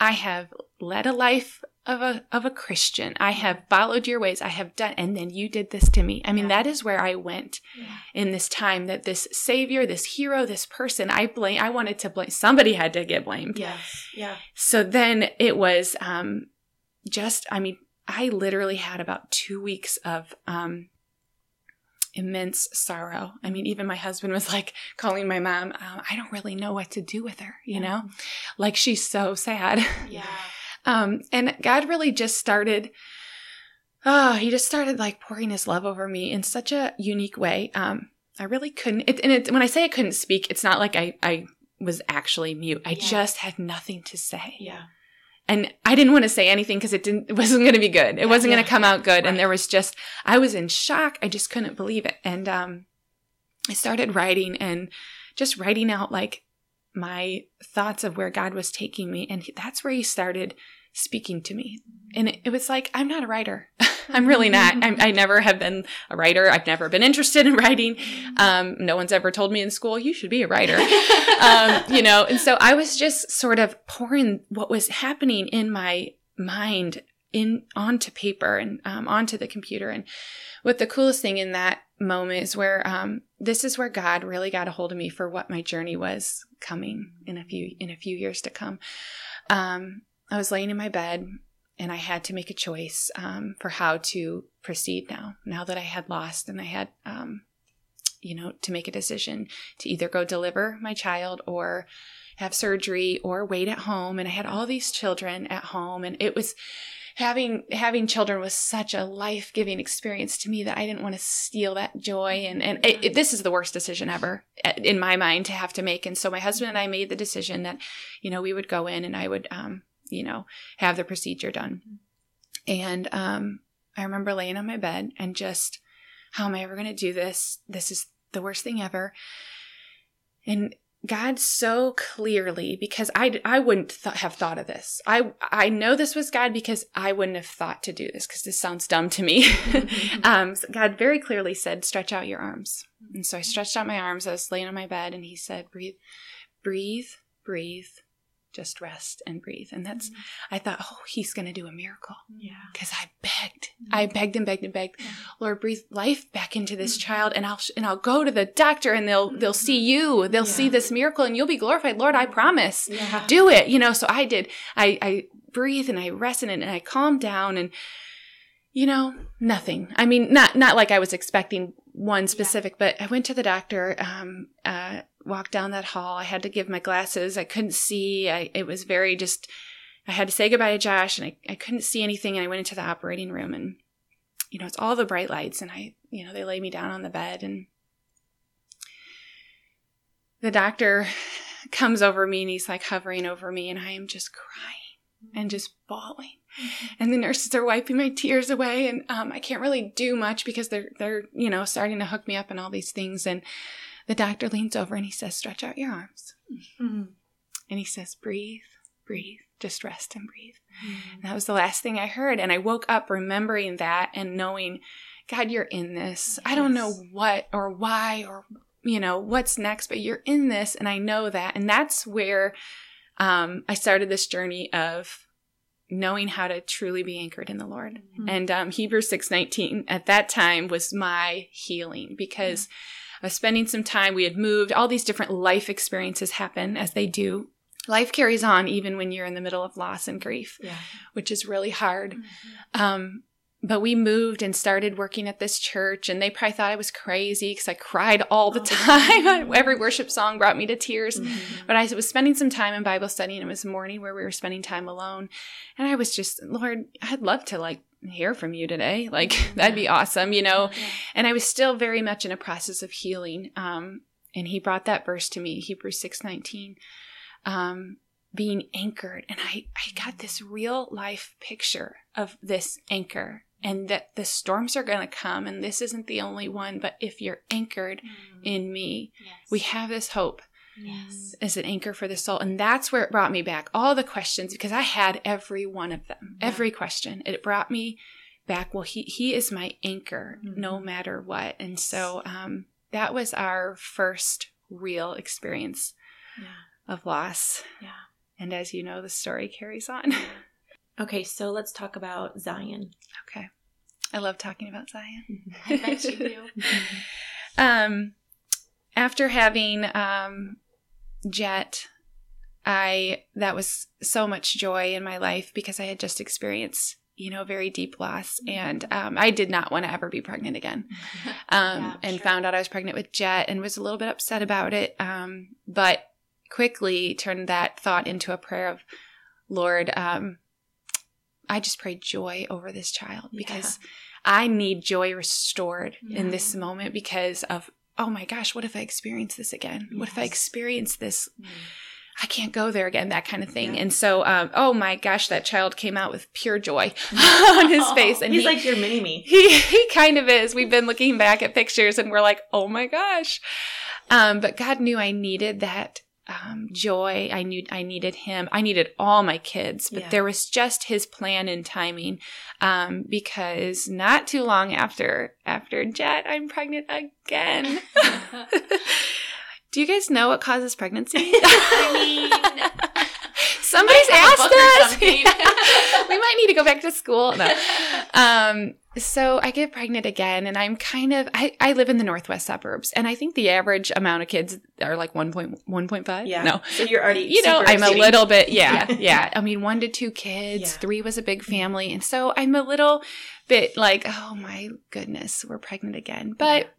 I have led a life of a of a Christian. I have followed your ways. I have done and then you did this to me. I mean, Yeah. that is where I went Yeah. in this time that this savior, this hero, this person, I blame I wanted to blame somebody had to get blamed. Yes. Yeah. So then it was um just I mean, I literally had about 2 weeks of um immense sorrow. I mean, even my husband was like calling my mom, um, I don't really know what to do with her, you know? Like she's so sad. Yeah. [LAUGHS] Um, and God really just started, oh, he just started like pouring his love over me in such a unique way. Um, I really couldn't, it, and it, when I say I couldn't speak, it's not like I, I was actually mute. I Yeah. just had nothing to say. Yeah. And I didn't want to say anything because it didn't, [LAUGHS] it wasn't going to be good. It Yeah, wasn't going to come out good. right. And there was just, I was in shock. I just couldn't believe it. And, um, I started writing and just writing out like my thoughts of where God was taking me. And that's where he started speaking to me. And it, it was like, I'm not a writer. [LAUGHS] I'm really not. [LAUGHS] I'm, I never have been a writer. I've never been interested in writing. Um, no one's ever told me in school, you should be a writer. [LAUGHS] um, you know, and so I was just sort of pouring what was happening in my mind in onto paper and um, onto the computer. And what the coolest thing in that moment is where um, this is where God really got a hold of me for what my journey was coming in a few in a few years to come. Um, I was laying in my bed and I had to make a choice um, for how to proceed now. Now that I had lost and I had, um, you know, to make a decision to either go deliver my child or have surgery or wait at home. And I had all these children at home, and it was having having children was such a life giving experience to me that I didn't want to steal that joy. And and it, it- this is the worst decision ever uh, in my mind to have to make. And so my husband and I made the decision that, you know, we would go in and I would, um, you know, have the procedure done. And um, I remember laying on my bed and just, how am I ever going to do this? This is the worst thing ever. And God so clearly, because I, I wouldn't th- have thought of this. I, I know this was God because I wouldn't have thought to do this because this sounds dumb to me. [LAUGHS] um, so God very clearly said, stretch out your arms. And so I stretched out my arms. I was laying on my bed and he said, breathe, breathe, breathe, just rest and breathe. And that's, I thought, oh, he's going to do a miracle Yeah. because I begged, I begged and begged and begged, Lord, breathe life back into this child, and I'll and I'll go to the doctor, and they'll they'll see you, they'll see this miracle, and you'll be glorified, Lord, I promise. Yeah. Do it, you know. So I did. I I breathed and I rested and and I calm down, and you know, nothing. I mean, not not like I was expecting one specific, but I went to the doctor. Um, uh, walked down that hall. I had to give my glasses. I couldn't see. I it was very just. I had to say goodbye to Josh, and I, I couldn't see anything. And I went into the operating room, and you know, it's all the bright lights, and I, you know, they lay me down on the bed, and the doctor [LAUGHS] comes over me, and he's like hovering over me, and I am just crying and just bawling. And the nurses are wiping my tears away, and um, I can't really do much because they're they're you know starting to hook me up and all these things. And the doctor leans over and he says, "Stretch out your arms," Mhm. and he says, "Breathe, breathe, just rest and breathe." And that was the last thing I heard, and I woke up remembering that and knowing, God, you're in this. I don't know what or why or you know what's next, but you're in this, and I know that, and that's where um, I started this journey of knowing how to truly be anchored in the Lord. Mhm. And um, Hebrews six nineteen at that time was my healing because I was spending some time. We had moved. All these different life experiences happen as they do. Life carries on even when you're in the middle of loss and grief, Yeah. which is really hard. Um, but we moved and started working at this church, and they probably thought I was crazy because I cried all the Oh. time. [LAUGHS] Every worship song brought me to tears. Mhm. But I was spending some time in Bible study, and it was a morning where we were spending time alone. And I was just, Lord, I'd love to like hear from you today. Like [LAUGHS] that'd be awesome, you know. And I was still very much in a process of healing. Um, and he brought that verse to me, Hebrews six nineteen, um, being anchored. And I I got this real life picture of this anchor. And that the storms are going to come, and this isn't the only one. But if you're anchored Mhm. in me, Yes. we have this hope Yes. as an anchor for the soul. And that's where it brought me back. All the questions, because I had every one of them, Yeah. every question. It brought me back. Well, he, he is my anchor Mhm. no matter what. And so um, that was our first real experience Yeah. of loss. Yeah. And as you know, the story carries on. [LAUGHS] Okay, so let's talk about Zion. okay. I love talking about Zion. [LAUGHS] I bet you do. [LAUGHS] um, after having um, Jet, I that was so much joy in my life because I had just experienced you know very deep loss, and um, I did not want to ever be pregnant again. [LAUGHS] Um, Yeah, and sure. found out I was pregnant with Jet and was a little bit upset about it, um, but quickly turned that thought into a prayer of Lord. Um, I just pray joy over this child Yeah. because I need joy restored in this moment because of, oh my gosh, what if I experience this again? What if I experience this? Mm. I can't go there again, that kind of thing. Yeah. And so, um, oh my gosh, that child came out with pure joy [LAUGHS] on his face. And He's he, like your mini me. [LAUGHS] he, he kind of is. We've been looking back at pictures and we're like, oh my gosh. Um, but God knew I needed that um, joy. I knew I needed him. I needed all my kids, but Yeah. there was just his plan and timing. Um, because not too long after after Jet, I'm pregnant again. [LAUGHS] Do you guys know what causes pregnancy? [LAUGHS] I mean, [LAUGHS] Somebody's might have a asked us. we might need to go back to school. No. Um, so I get pregnant again, and I'm kind of I, I live in the northwest suburbs, and I think the average amount of kids are like 1.1.5. Yeah. No. So you're already You know, I'm a little bit, yeah, Yeah. [LAUGHS] yeah. I mean, one to two kids, Yeah. three was a big family. And so I'm a little bit like, oh my goodness, we're pregnant again. But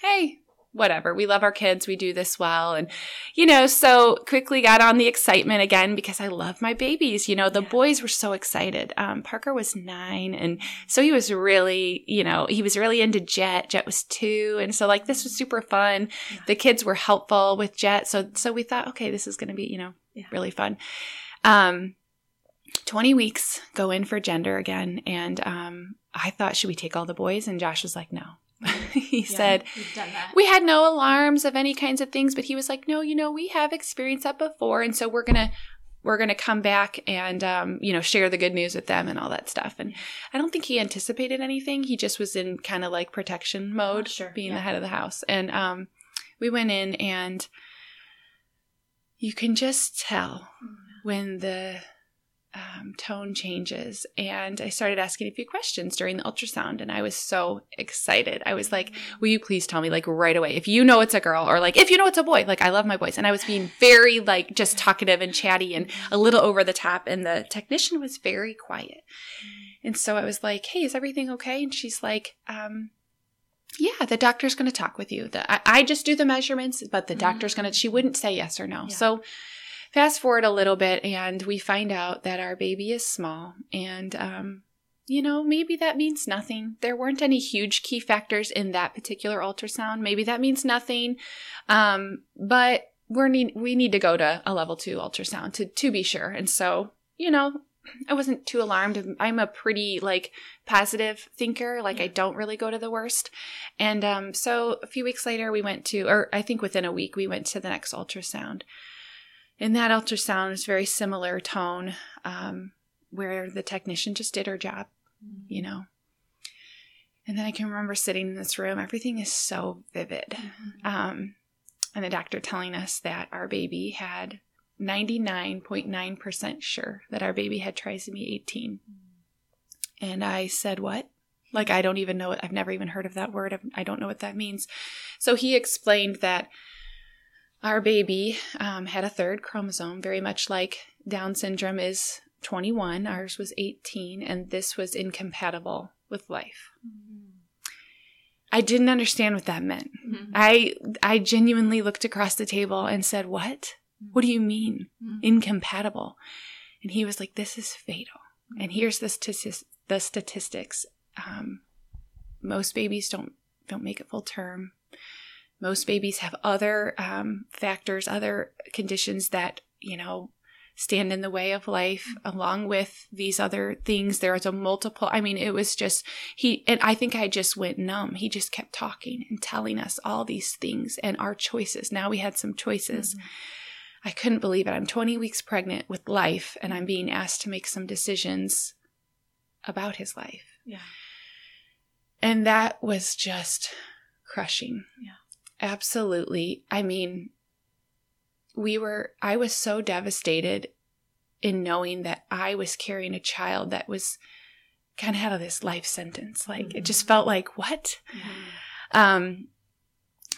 hey, whatever. We love our kids. We do this well. And, you know, so quickly got on the excitement again because I love my babies. You know, the Yeah. boys were so excited. Um, Parker was nine. And so he was really, you know, he was really into Jet. Jet was two. And so, like, this was super fun. Yeah. The kids were helpful with Jet. So, so we thought, okay, this is going to be, you know, Yeah. really fun. Um, 20 weeks go in for gender again. And um, I thought, should we take all the boys? And Josh was like, no. [LAUGHS] he Yeah. said, We've done that. we had no alarms of any kinds of things, but he was like, no, you know, we have experienced that before. And so we're going to, we're to come back and, um, you know, share the good news with them and all that stuff. And I don't think he anticipated anything. He just was in kind of like protection mode, Oh, sure. being Yeah. the head of the house. And, um, we went in and you can just tell when the um, tone changes. And I started asking a few questions during the ultrasound, and I was so excited. I was like, Will you please tell me, like, right away, if you know it's a girl, or like, if you know it's a boy? Like, I love my boys. And I was being very, like, just talkative and chatty and a little over the top, and the technician was very quiet. And so I was like, Hey, is everything okay? And she's like, um, yeah, the doctor's going to talk with you. The, I, I just do the measurements, but the doctor's going to, she wouldn't say yes or no. Yeah. So fast forward a little bit and we find out that our baby is small and, um, you know, maybe that means nothing. There weren't any huge key factors in that particular ultrasound. Maybe that means nothing. Um, but we're need, we need to go to a level two ultrasound to, to be sure. And so, you know, I wasn't too alarmed. I'm a pretty like positive thinker. Like I don't really go to the worst. And um, so a few weeks later, we went to, or I think within a week, we went to the next ultrasound. And that ultrasound was very similar tone, um, where the technician just did her job, you know. And then I can remember sitting in this room. Everything is so vivid. Um, and the doctor telling us that our baby had 99.9% sure that our baby had trisomy 18. And I said, What? Like, I don't even know it. I've never even heard of that word. I don't know what that means. So he explained that our baby um, had a third chromosome, very much like Down syndrome is 21, ours was 18, and this was incompatible with life. I didn't understand what that meant. Mhm. I I genuinely looked across the table and said, "What? What do you mean Mhm. incompatible?" And he was like, "This is fatal." And here's the statis- the statistics. Um, most babies don't don't make it full term. Most babies have other um, factors, other conditions that you know stand in the way of life along with these other things. There was a multiple, I mean, it was just, he, and I think I just went numb. He just kept talking and telling us all these things and our choices. Now we had some choices. Mm-hmm. I couldn't believe it. I'm 20 weeks pregnant with life and I'm being asked to make some decisions about his life. Yeah. And that was just crushing. Yeah. Absolutely. I mean, we were, I was so devastated in knowing that I was carrying a child that was kind of out of this life sentence. Like mm-hmm. it just felt like, what? Mm-hmm. Um,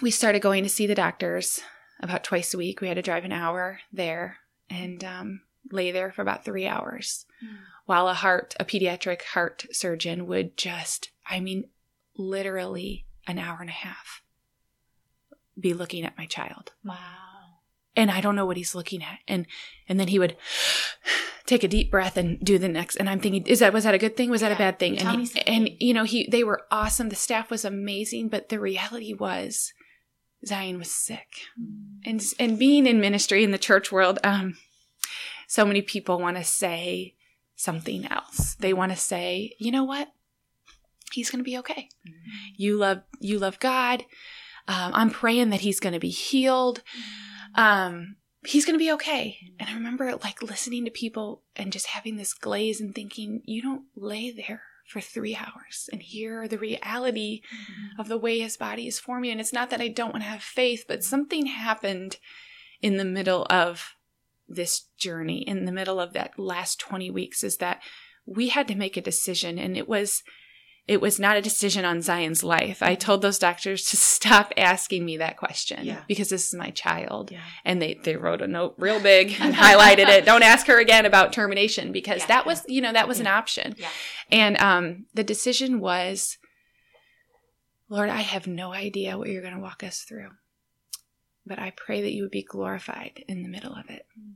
we started going to see the doctors about twice a week. We had to drive an hour there and um, lay there for about three hours mm. while a heart, a pediatric heart surgeon would just, I mean, literally an hour and a half be looking at my child. Wow and I don't know what he's looking at. And and then he would take a deep breath and do the next. And I'm thinking, is that was that a good thing? Was that a bad thing? And he, and you know he they were awesome. The staff was amazing, but the reality was Zion was sick, mm. and and being in ministry in the church world, um, so many people want to say something else. They want to say, you know what, he's going to be okay. Mm. You love you love God. Um, I'm praying that he's going to be healed. Um, he's going to be okay. And I remember like listening to people and just having this glaze and thinking, you don't lay there for three hours and hear the reality mm-hmm. of the way his body is forming. And it's not that I don't want to have faith, but something happened in the middle of this journey, in the middle of that last 20 weeks, is that we had to make a decision. And it was it was not a decision on Zion's life. I told those doctors to stop asking me that question yeah. because this is my child. Yeah. And they, they wrote a note real big [LAUGHS] and highlighted it. Don't ask her again about termination because yeah. that was, you know, that was an option. And um, the decision was, Lord, I have no idea what you're going to walk us through, but I pray that you would be glorified in the middle of it. Mm.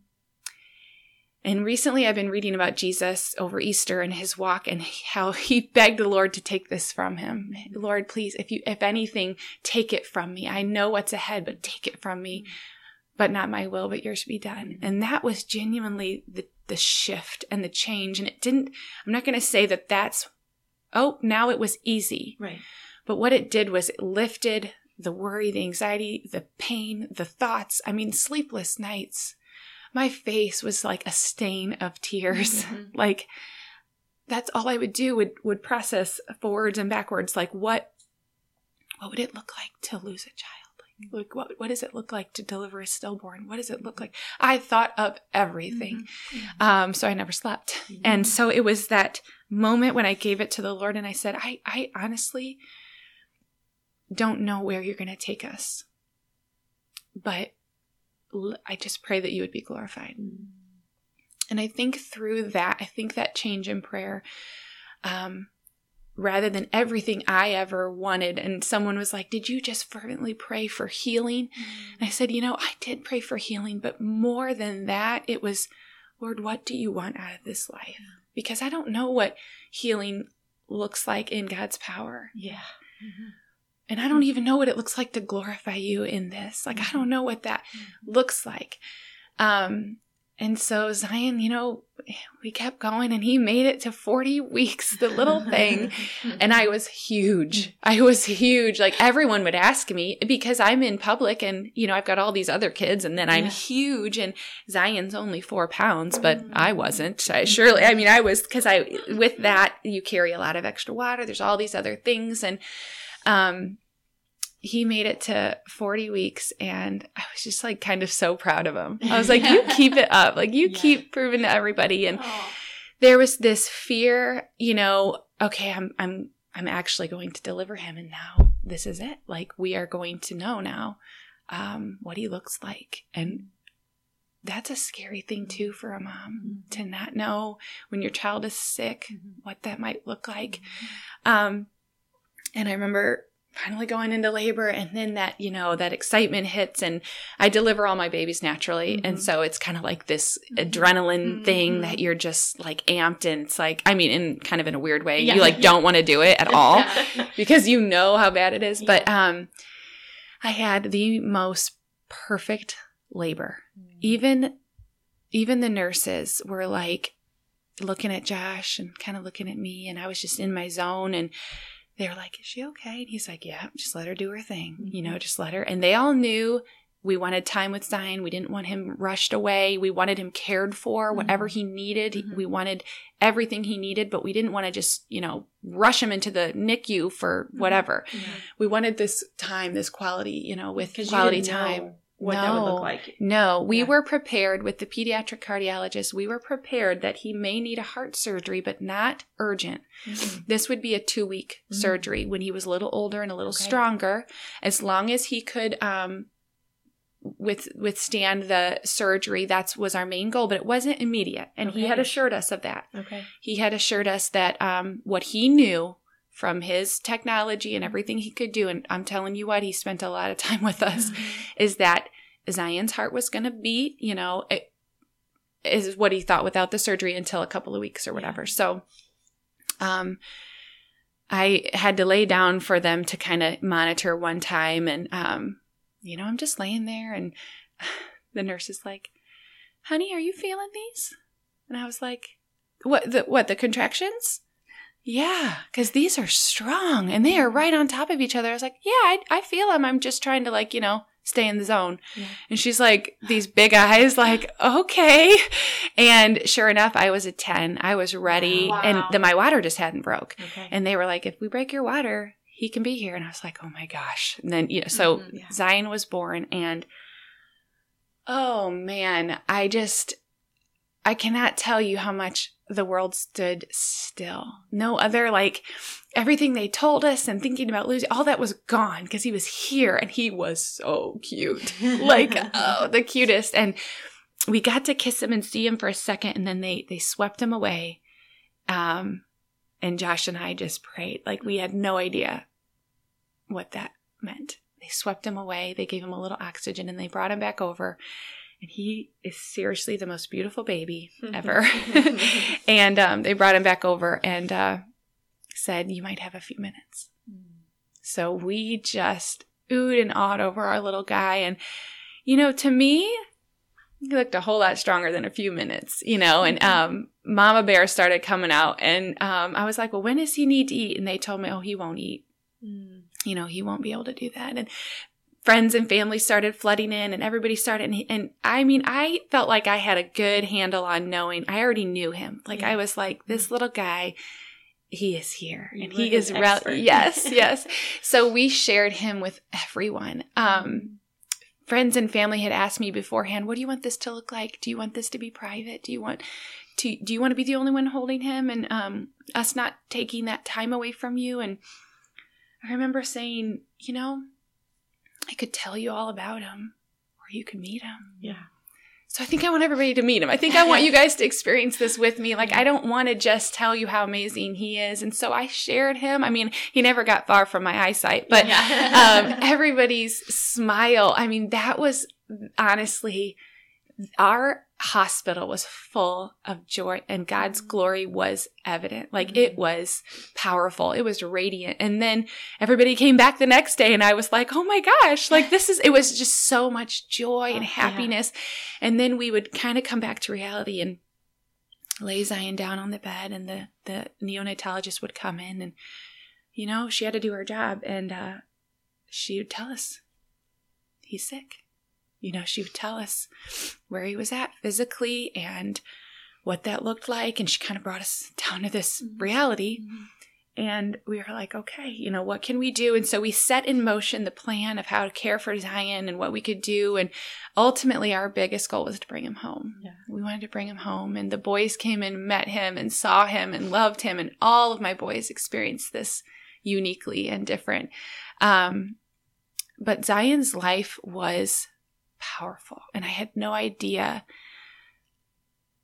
And recently I've been reading about Jesus over Easter and his walk and how he [LAUGHS] begged the Lord to take this from him. Lord, please, if you, if anything, take it from me. I know what's ahead, but take it from me. But not my will, but yours be done. And that was genuinely the, the shift and the change. And it didn't, I'm not going to say that that's, oh, now it was easy. Right. But what it did was it lifted the worry, the anxiety, the pain, the thoughts. I mean, sleepless nights my face was like a stain of tears. Mm-hmm. [LAUGHS] like that's all I would do would would process forwards and backwards like what what would it look like to lose a child? Like, like what what does it look like to deliver a stillborn? What does it look like? I thought of everything. Mm-hmm. Um so I never slept. Mm-hmm. And so it was that moment when I gave it to the Lord and I said, I I honestly don't know where you're going to take us. But I just pray that you would be glorified. And I think through that, I think that change in prayer, um, rather than everything I ever wanted, and someone was like, Did you just fervently pray for healing? Mm. And I said, You know, I did pray for healing, but more than that, it was, Lord, what do you want out of this life? Because I don't know what healing looks like in God's power. Yeah. Mm-hmm. And I don't even know what it looks like to glorify you in this. Like, I don't know what that mm-hmm. looks like. Um, and so Zion, you know, we kept going and he made it to 40 weeks, the little thing. [LAUGHS] and I was huge. I was huge. Like everyone would ask me because I'm in public and, you know, I've got all these other kids and then I'm yeah. huge and Zion's only four pounds, but mm-hmm. I wasn't. I mm-hmm. surely, I mean, I was because I, with that, you carry a lot of extra water. There's all these other things. And, um, he made it to 40 weeks and I was just like kind of so proud of him. I was like, you [LAUGHS] keep it up. Like you yeah. keep proving to everybody. And oh. there was this fear, you know, okay, I'm, I'm, I'm actually going to deliver him. And now this is it. Like we are going to know now, um, what he looks like. And that's a scary thing too for a mom mm-hmm. to not know when your child is sick, mm-hmm. what that might look like. Mm-hmm. Um, and I remember finally going into labor and then that you know that excitement hits and i deliver all my babies naturally mm-hmm. and so it's kind of like this mm-hmm. adrenaline mm-hmm. thing that you're just like amped and it's like i mean in kind of in a weird way yeah. you like don't want to do it at all [LAUGHS] because you know how bad it is yeah. but um i had the most perfect labor mm. even even the nurses were like looking at Josh and kind of looking at me, and I was just in my zone. And they were like, Is she okay? And he's like, Yeah, just let her do her thing, you know, just let her. And they all knew we wanted time with Zion. We didn't want him rushed away. We wanted him cared for, whatever he needed. Mhm. We wanted everything he needed, but we didn't want to just, you know, rush him into the NICU for whatever. Yeah. We wanted this time, this quality, you know, with quality time. know what that would No. look like. No, we Yeah. were prepared with the pediatric cardiologist. We were prepared that he may need a heart surgery, but not urgent. Mhm. This would be a two week Mm. surgery when he was a little older and a little Okay. stronger, as long as he could um, with withstand the surgery. That was our main goal, but it wasn't immediate, and he had assured us of that. Okay. He had assured us that um, what he knew from his technology and everything he could do, and I'm telling you what, he spent a lot of time [LAUGHS] with us is that Zion's heart was going to beat, you know, it is what he thought without the surgery until a couple of weeks or whatever. So, um, I had to lay down for them to kind of monitor one time. And, um, you know, I'm just laying there and [SIGHS] the nurse is like, honey, are you feeling these? And I was like, what, the, what, the contractions? Yeah, because these are strong and they are right on top of each other. I was like, yeah, I, I feel them. I'm just trying to like, you know, stay in the zone. Yeah. And she's like, these big eyes, [LAUGHS] like, okay. And sure enough, I was a 10. I was ready. Wow. And then my water just hadn't broke. Okay. And they were like, if we break your water, he can be here. And I was like, oh my gosh. And then, you know, so Mhm, yeah. Zion was born. And oh man, I just, I cannot tell you how much the world stood still. No other, like, everything they told us and thinking about losing, all that was gone because he was here and he was so cute. [LAUGHS] like, oh, the cutest. And we got to kiss him and see him for a second and then they they swept him away. Um and Josh and I just prayed. Like we had no idea what that meant. They swept him away, they gave him a little oxygen and they brought him back over. And he is seriously the most beautiful baby [LAUGHS] ever. [LAUGHS] and um, they brought him back over and uh, said, You might have a few minutes. So we just oohed and awed over our little guy. And, you know, to me, he looked a whole lot stronger than a few minutes, you know. And um, Mama Bear started coming out. And um, I was like, Well, when does he need to eat? And they told me, Oh, he won't eat. Mm. You know, he won't be able to do that. And friends and family started flooding in and everybody started. And, and I mean, I felt like I had a good handle on knowing, I already knew him. Like, Yeah. I was like, This little guy. He is here and were he is rel- [LAUGHS] yes yes. So we shared him with everyone. Um friends and family had asked me beforehand what do you want this to look like? Do you want this to be private? Do you want to do you want to be the only one holding him and um us not taking that time away from you? And i remember saying you know i could tell you all about him or you could meet him. Yeah. So I think I want everybody to meet him. I think I want you [LAUGHS] guys to experience this with me. Like I don't want to just tell you how amazing he is. And so I shared him. I mean, he never got far from my eyesight, but [LAUGHS] um, everybody's smile. I mean, that was honestly, our hospital was full of joy and God's glory was evident. Like it was powerful. It was radiant. And then everybody came back the next day and I was like, oh my gosh, like this is, it was just so much joy and Oh, yeah. happiness. And then we would kind of come back to reality and lay Zion down on the bed and the, the neonatologist would come in and, you know, she had to do her job and, uh, she would tell us he's sick. You know, she would tell us where he was at physically and what that looked like. And she kind of brought us down to this reality. And we were like, okay, you know, what can we do? And so we set in motion the plan of how to care for Zion and what we could do. And ultimately, our biggest goal was to bring him home. Yeah. We wanted to bring him home. And the boys came and met him and saw him and loved him. And all of my boys experienced this uniquely and different. Um, but Zion's life was powerful. And I had no idea.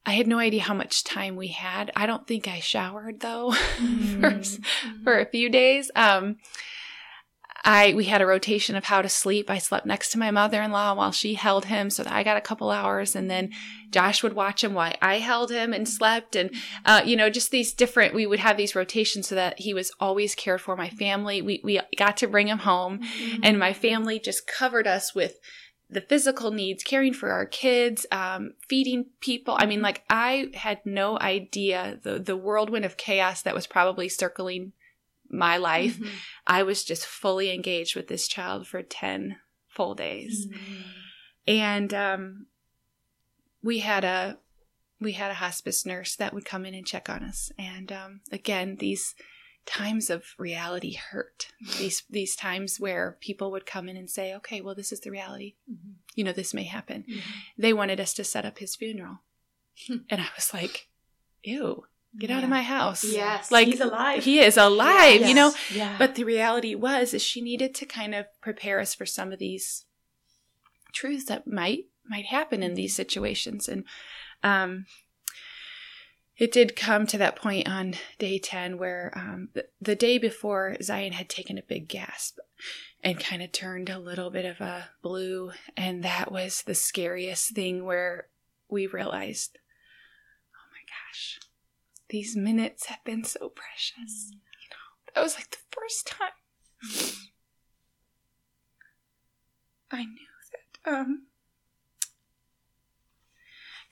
I had no idea how much time we had. I don't think I showered though [LAUGHS] for, for a few days. Um, I we had a rotation of how to sleep. I slept next to my mother-in-law while she held him, so that I got a couple hours, and then Josh would watch him while I held him and slept, and uh, you know, just these different. We would have these rotations so that he was always cared for. My family, we we got to bring him home, and my family just covered us with the physical needs, caring for our kids, um, feeding people. I mean, like I had no idea the the whirlwind of chaos that was probably circling my life. Mhm. I was just fully engaged with this child for ten full days, Mm-hmm. and um, we had a we had a hospice nurse that would come in and check on us. And um, again, these times of reality hurt. These these times where people would come in and say, "Okay, well, this is the reality. Mhm. You know, this may happen." Mhm. They wanted us to set up his funeral, Hmm. and I was like, "Ew, get out of my house!" Yes. like He's alive. He is alive, you Yes. know. Yeah. But the reality was, is she needed to kind of prepare us for some of these truths that might might happen in these situations, and um, it did come to that point on day ten where um, the, the day before Zion had taken a big gasp and kind of turned a little bit of a blue, and that was the scariest thing where we realized, oh my gosh, these minutes have been so precious. You know, that was like the first time. I knew that um,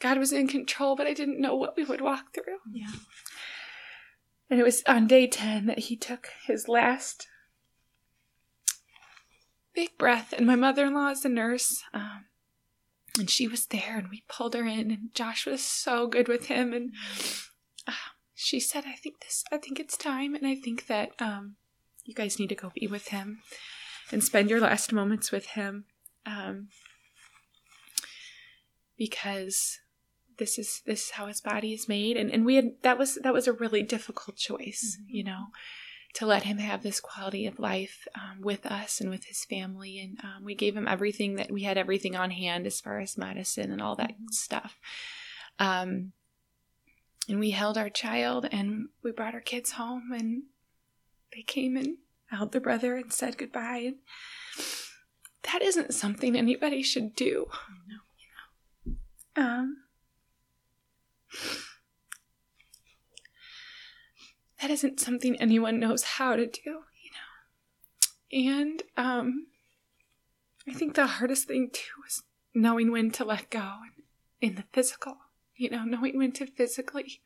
God was in control, but I didn't know what we would walk through. yeah. And it was on day 10 that he took his last big breath. And my mother in law is a nurse. Um, and she was there, and we pulled her in, and Josh was so good with him. And uh, she said, I think this, I think it's time. And I think that um, you guys need to go be with him and spend your last moments with him. Um, because this is this is how his body is made and, and we had that was that was a really difficult choice Mhm. you know to let him have this quality of life um, with us and with his family and um, we gave him everything that we had everything on hand as far as medicine and all that Mhm. stuff um, and we held our child and we brought our kids home and they came and held their brother and said goodbye and that isn't something anybody should do No, you know. um, that isn't something anyone knows how to do, you know. And um, I think the hardest thing too is knowing when to let go in the physical, you know, knowing when to physically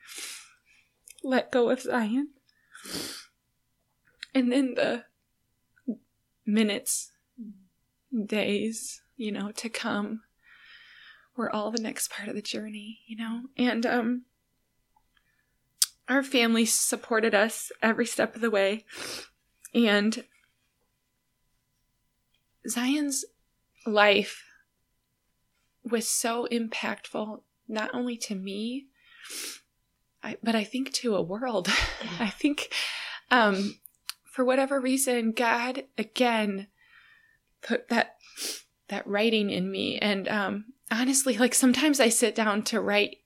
let go of Zion. And then the minutes, days, you know, to come were all the next part of the journey, you know? And um our family supported us every step of the way. And Zion's life was so impactful not only to me I, but I think to a world. [LAUGHS] I think um for whatever reason God again put that that writing in me and um honestly like sometimes i sit down to write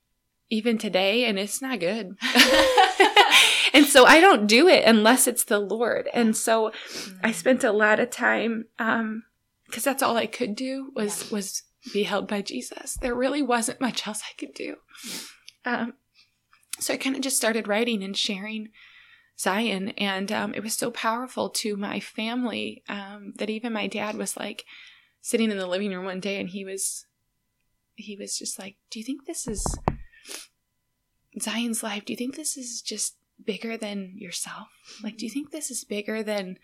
even today and it's not good. [LAUGHS] [LAUGHS] And so i don't do it unless it's the lord. And so i spent a lot of time um because that's all i could do was was be held by jesus. There really wasn't much else i could do. Um so i kind of just started writing and sharing zion and um, it was so powerful to my family um, that even my dad was like sitting in the living room one day and he was he was just like do you think this is zion's life? Do you think this is just bigger than yourself? Like do you think this is bigger than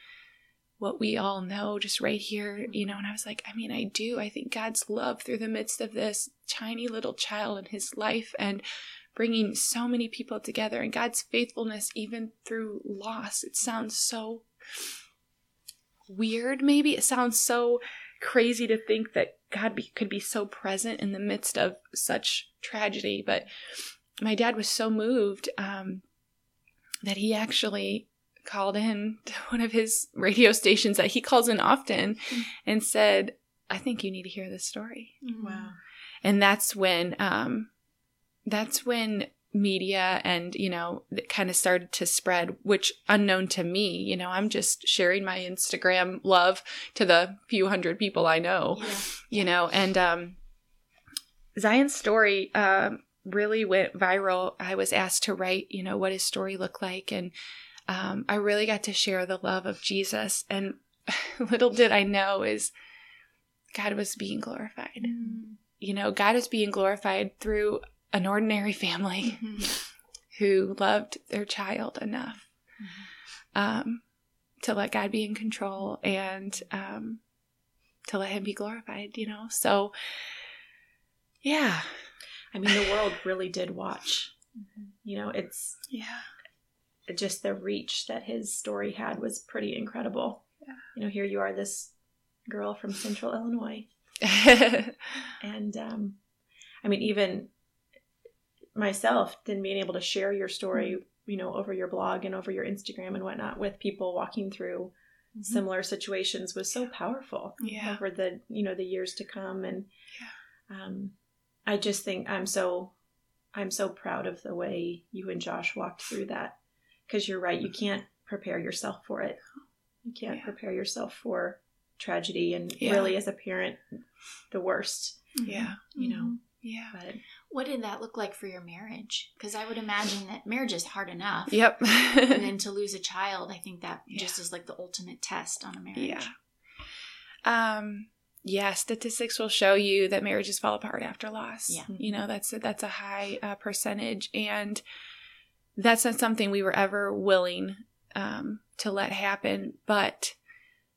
what we all know just right here? You know and i was like i mean i do. I think god's love through the midst of this tiny little child and his life and bringing so many people together and god's faithfulness even through loss. It sounds so weird maybe. It sounds so crazy to think that god be, could be so present in the midst of such tragedy but my dad was so moved um, that he actually called in [LAUGHS] to one of his radio stations that he calls in often and said i think you need to hear this story Wow. and that's when um that's when media and you know it kind of started to spread which unknown to me you know i'm just sharing my instagram love to the few hundred people i know Yeah. you know and um zion's story um really went viral i was asked to write you know what his story looked like and um, i really got to share the love of jesus and [LAUGHS] little did i know is God was being glorified. Mm. You know, God is being glorified through an ordinary family Mhm. who loved their child enough um, to let God be in control and um, to let Him be glorified, you know? So, yeah. I mean, the world really did watch. You know, it's Yeah. just the reach that his story had was pretty incredible. Yeah. You know, here you are, this girl from Central Illinois, [LAUGHS] and um, I mean, even myself, than being able to share your story, mm-hmm. you know, over your blog and over your Instagram and whatnot with people walking through mm-hmm. similar situations was so powerful Yeah. over the you know the years to come. And yeah. um i just think i'm so i'm so proud of the way you and josh walked through that. Because you're right you mm-hmm. can't prepare yourself for it. You can't Yeah. prepare yourself for tragedy and really as a parent the worst. Yeah. you know Yeah. but What did that look like for your marriage? Because I would imagine that marriage is hard enough. Yep. and then [LAUGHS] to lose a child, I think that Yeah. just is like the ultimate test on a marriage. Yeah. Um yeah, statistics will show you that marriages fall apart after loss. Yeah. You know, that's a, that's a high uh, percentage and that's not something we were ever willing um, to let happen, but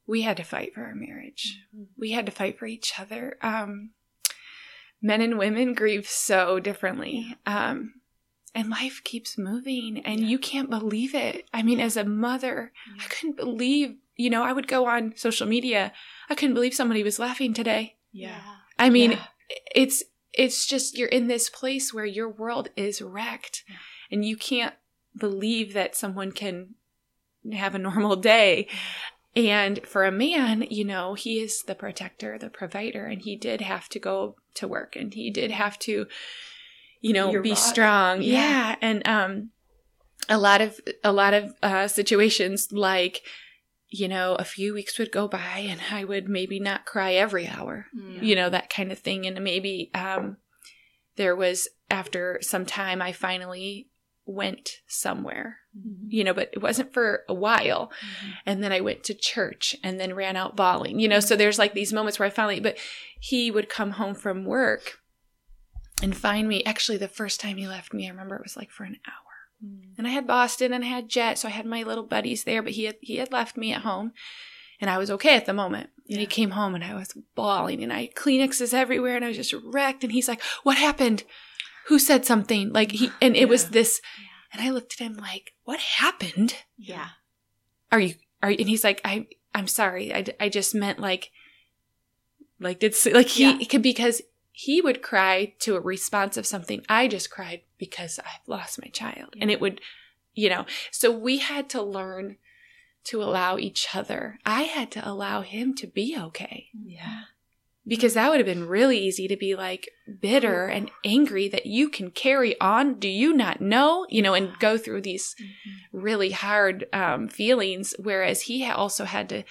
we had to fight for our marriage. We had to fight for each other. Um, men and women grieve so differently. Um, and life keeps moving, and Yeah. you can't believe it. I mean, as a mother, I couldn't believe, you know, I would go on social media. I couldn't believe somebody was laughing today. yeah I mean, Yeah. it's it's just you're in this place where your world is wrecked Yeah. and you can't believe that someone can have a normal day. And for a man, you know, he is the protector, the provider, and he did have to go to work and he did have to, you know, be strong. Yeah. Yeah. And um a lot of a lot of uh situations like you know, a few weeks would go by and I would maybe not cry every hour Mm. you know that kind of thing and maybe um there was after some time i finally went somewhere Mm-hmm. you know but it wasn't for a while mm-hmm. and then i went to church and then ran out bawling you know so there's like these moments where i finally but he would come home from work and find me actually the first time he left me i remember it was like for an hour mm. and I had Boston and I had Jet, so I had my little buddies there. But he had he had left me at home, and I was okay at the moment. And he came home and I was bawling, and I had Kleenexes everywhere, and I was just wrecked. And he's like, "What happened? Who said something?" Like he and it was Yeah. this, and I looked at him like, "What happened? Yeah. Are you are?" You? And he's like, "I I'm sorry. I I just meant like, like did s- like he Yeah. it could because." He would cry to a response of something. I just cried because I've lost my child. And it would you know so we had to learn to allow each other i had to allow him to be okay yeah because that would have been really easy to be like bitter and angry that you can carry on do you not know? You know and go through these really hard um, feelings whereas he also had to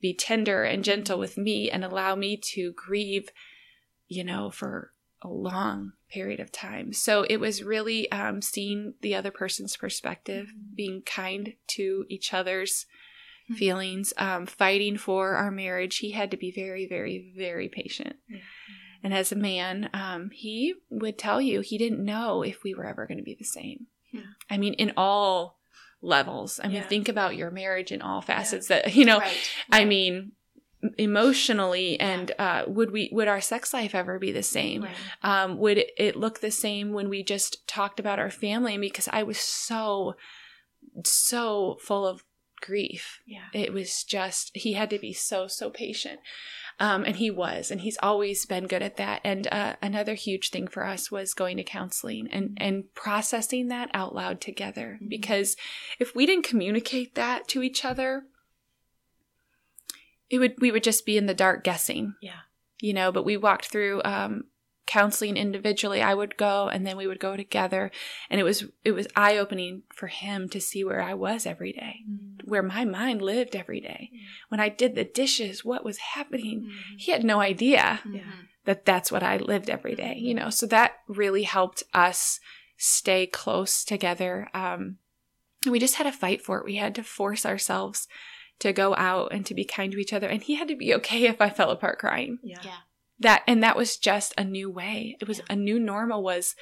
be tender and gentle with me and allow me to grieve you know for a long period of time. So it was really um, seeing the other person's perspective being kind to each other's Mhm. feelings um, fighting for our marriage he had to be very very very patient Yeah. and as a man um, he would tell you he didn't know if we were ever going to be the same Yeah. i mean in all levels i mean Yeah. think about your marriage in all facets that you know right. i mean emotionally and uh, would we would our sex life ever be the same Right. um, would it, it look the same when we just talked about our family because i was so so full of grief. Yeah. It was just he had to be so so patient. Um, and he was and he's always been good at that. And uh, another huge thing for us was going to counseling and and processing that out loud together. Mhm. because if we didn't communicate that to each other it would we would just be in the dark guessing. Yeah. you know but we walked through um counseling individually i would go and then we would go together and it was it was eye opening for him to see where i was every day where my mind lived every day Yeah. when i did the dishes what was happening Mhm. he had no idea Mhm. That that's what i lived every day you know so that really helped us stay close together um we just had to fight for it we had to force ourselves to go out and to be kind to each other. And he had to be okay if I fell apart crying. Yeah. Yeah. That and that was just a new way. It was a new normal was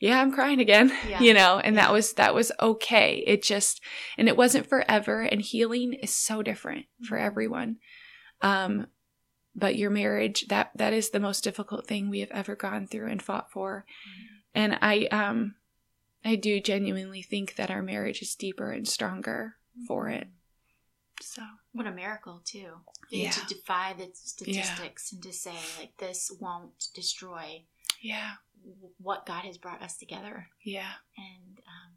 yeah, I'm crying again. [LAUGHS] Yeah. You know, and Yeah. that was that was okay. It just and it wasn't forever and healing is so different for Mm-hmm. everyone. Um but your marriage that that is the most difficult thing we have ever gone through and fought for. Mm-hmm. And I um I do genuinely think that our marriage is deeper and stronger for it. So What a miracle, too. Yeah. To defy the statistics and to say, like, this won't destroy yeah, what God has brought us together. yeah, And um,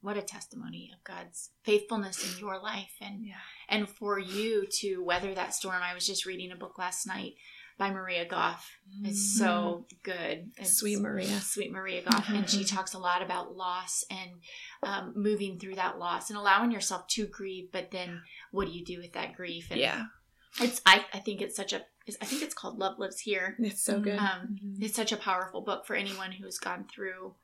what a testimony of God's faithfulness in your life and yeah. and for you to weather that storm. I was just reading a book last night by Maria Goff. It's so good. It's Mm. Sweet Maria. Sweet Maria Goff. and she [LAUGHS] talks a lot about loss and um, moving through that loss and allowing yourself to grieve, but then what do you do with that grief? And Yeah. It's I, I think it's such a I think it's called Love Lives Here. It's so good. Um, Mhm. it's such a powerful book for anyone who's gone through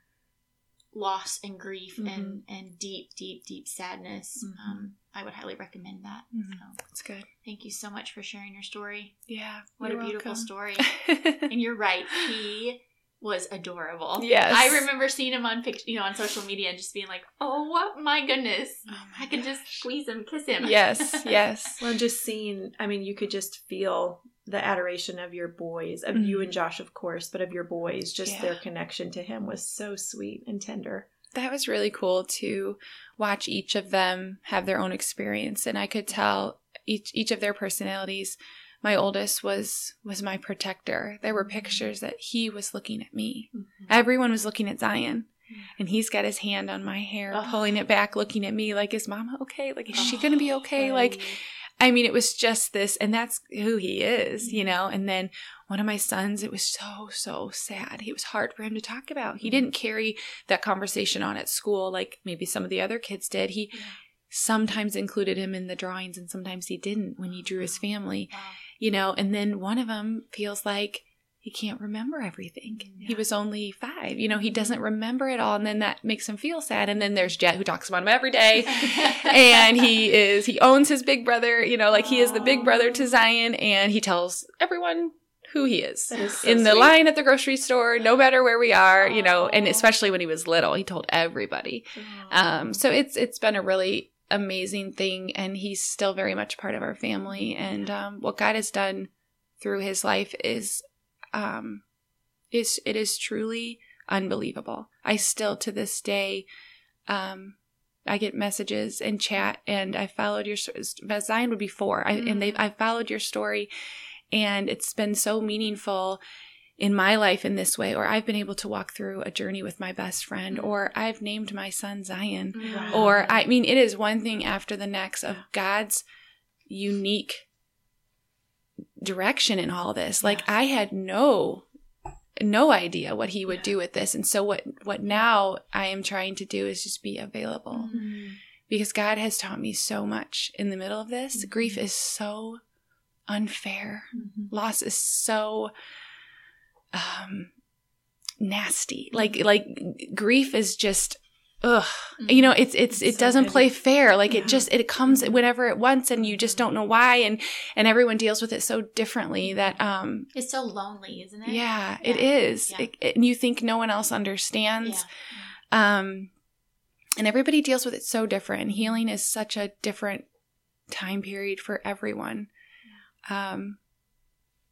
loss and grief and and deep deep deep sadness Mhm. um, i would highly recommend that Mhm. so That's good. thank you so much for sharing your story Yeah. what a beautiful welcome. story [LAUGHS] and you're right he was adorable Yes. i remember seeing him on pic- you know on social media and just being like oh what my goodness Oh my i could just squeeze him kiss him yes, [LAUGHS] yes. Well, just seeing, I mean, you could just feel the adoration of your boys, of you and mm-hmm. Josh, of course, but of your boys. Just Yeah. their connection to him was so sweet and tender. That was really cool to watch each of them have their own experience and I could tell each each of their personalities. My oldest was was my protector. There were mm-hmm. pictures that he was looking at me. Mm-hmm. Everyone was looking at Zion. And he's got his hand on my hair, Oh. pulling it back, looking at me like, is mama okay? Like, is she going to be Oh, okay? Like, oh. I mean, it was just this, and that's who he is, you know? And then one of my sons, it was so, so sad. It was hard for him to talk about. He didn't carry that conversation on at school like maybe some of the other kids did. He sometimes included him in the drawings and sometimes he didn't when he drew his oh, family, you know? And then one of them feels like, he can't remember everything. He was only five. You know, he doesn't remember it all. And then that makes him feel sad. And then there's Jet who talks about him every day [LAUGHS] and he is he owns his big brother you know like he is the big brother to zion and he tells everyone who he is is so in the sweet. line at the grocery store no matter where we are you know and especially when he was little he told everybody um so it's it's been a really amazing thing and he's still very much part of our family and um what god has done through his life is um is it is truly unbelievable. I still to this day um I get messages and chat, and I followed your Zion would be four, I, and they I followed your story, and it's been so meaningful in my life in this way. Or I've been able to walk through a journey with my best friend, or I've named my son Zion, Mm. or I mean, it is one thing after the next of God's unique direction in all this. Like I had no no idea what he would do with this. And so what what now I am trying to do is just be available. Mm-hmm. Because God has taught me so much in the middle of this. Mhm. Grief is so unfair. Mhm. Loss is so um nasty. Like like grief is just ugh. You know, it's it's it So doesn't good. play fair. Like Yeah. it just it comes whenever it wants and you just don't know why and and everyone deals with it so differently that um it's so lonely isn't it yeah, it Yeah. is. Yeah. It- it- and you think no one else understands. Um, and everybody deals with it so different. And healing is such a different time period for everyone. Um,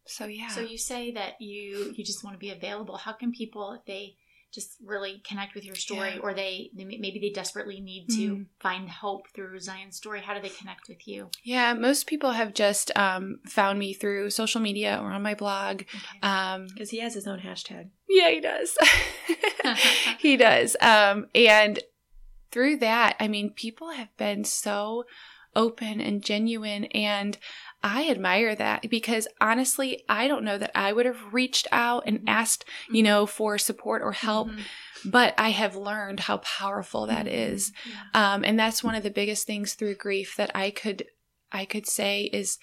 so yeah. So you say that you you just want to be available. How can people, if they just really connect with your story, Yeah. or they, they maybe they desperately need to Mm. find hope through Zion's story? How do they connect with you? yeah, most people have just um, found me through social media or on my blog. Okay. Um, Because he has his own hashtag. Yeah, he does. [LAUGHS] he does. Um, and through that, I mean, people have been so open and genuine, and I admire that because honestly, I don't know that I would have reached out and asked, you know, for support or help, Mhm. but I have learned how powerful that is. Yeah. Um, and that's one of the biggest things through grief that I could, I could say is,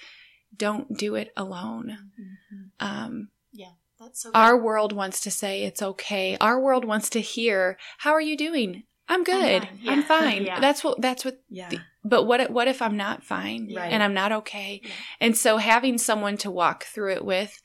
don't do it alone. Mm-hmm. Um, yeah. That's so. our world wants to say it's okay. Our world wants to hear, How are you doing? I'm good. fine. I'm [LAUGHS] fine. Yeah. That's what that's what Yeah. the- but what if- what if I'm not fine Right. and I'm not okay? Yeah. And so having someone to walk through it with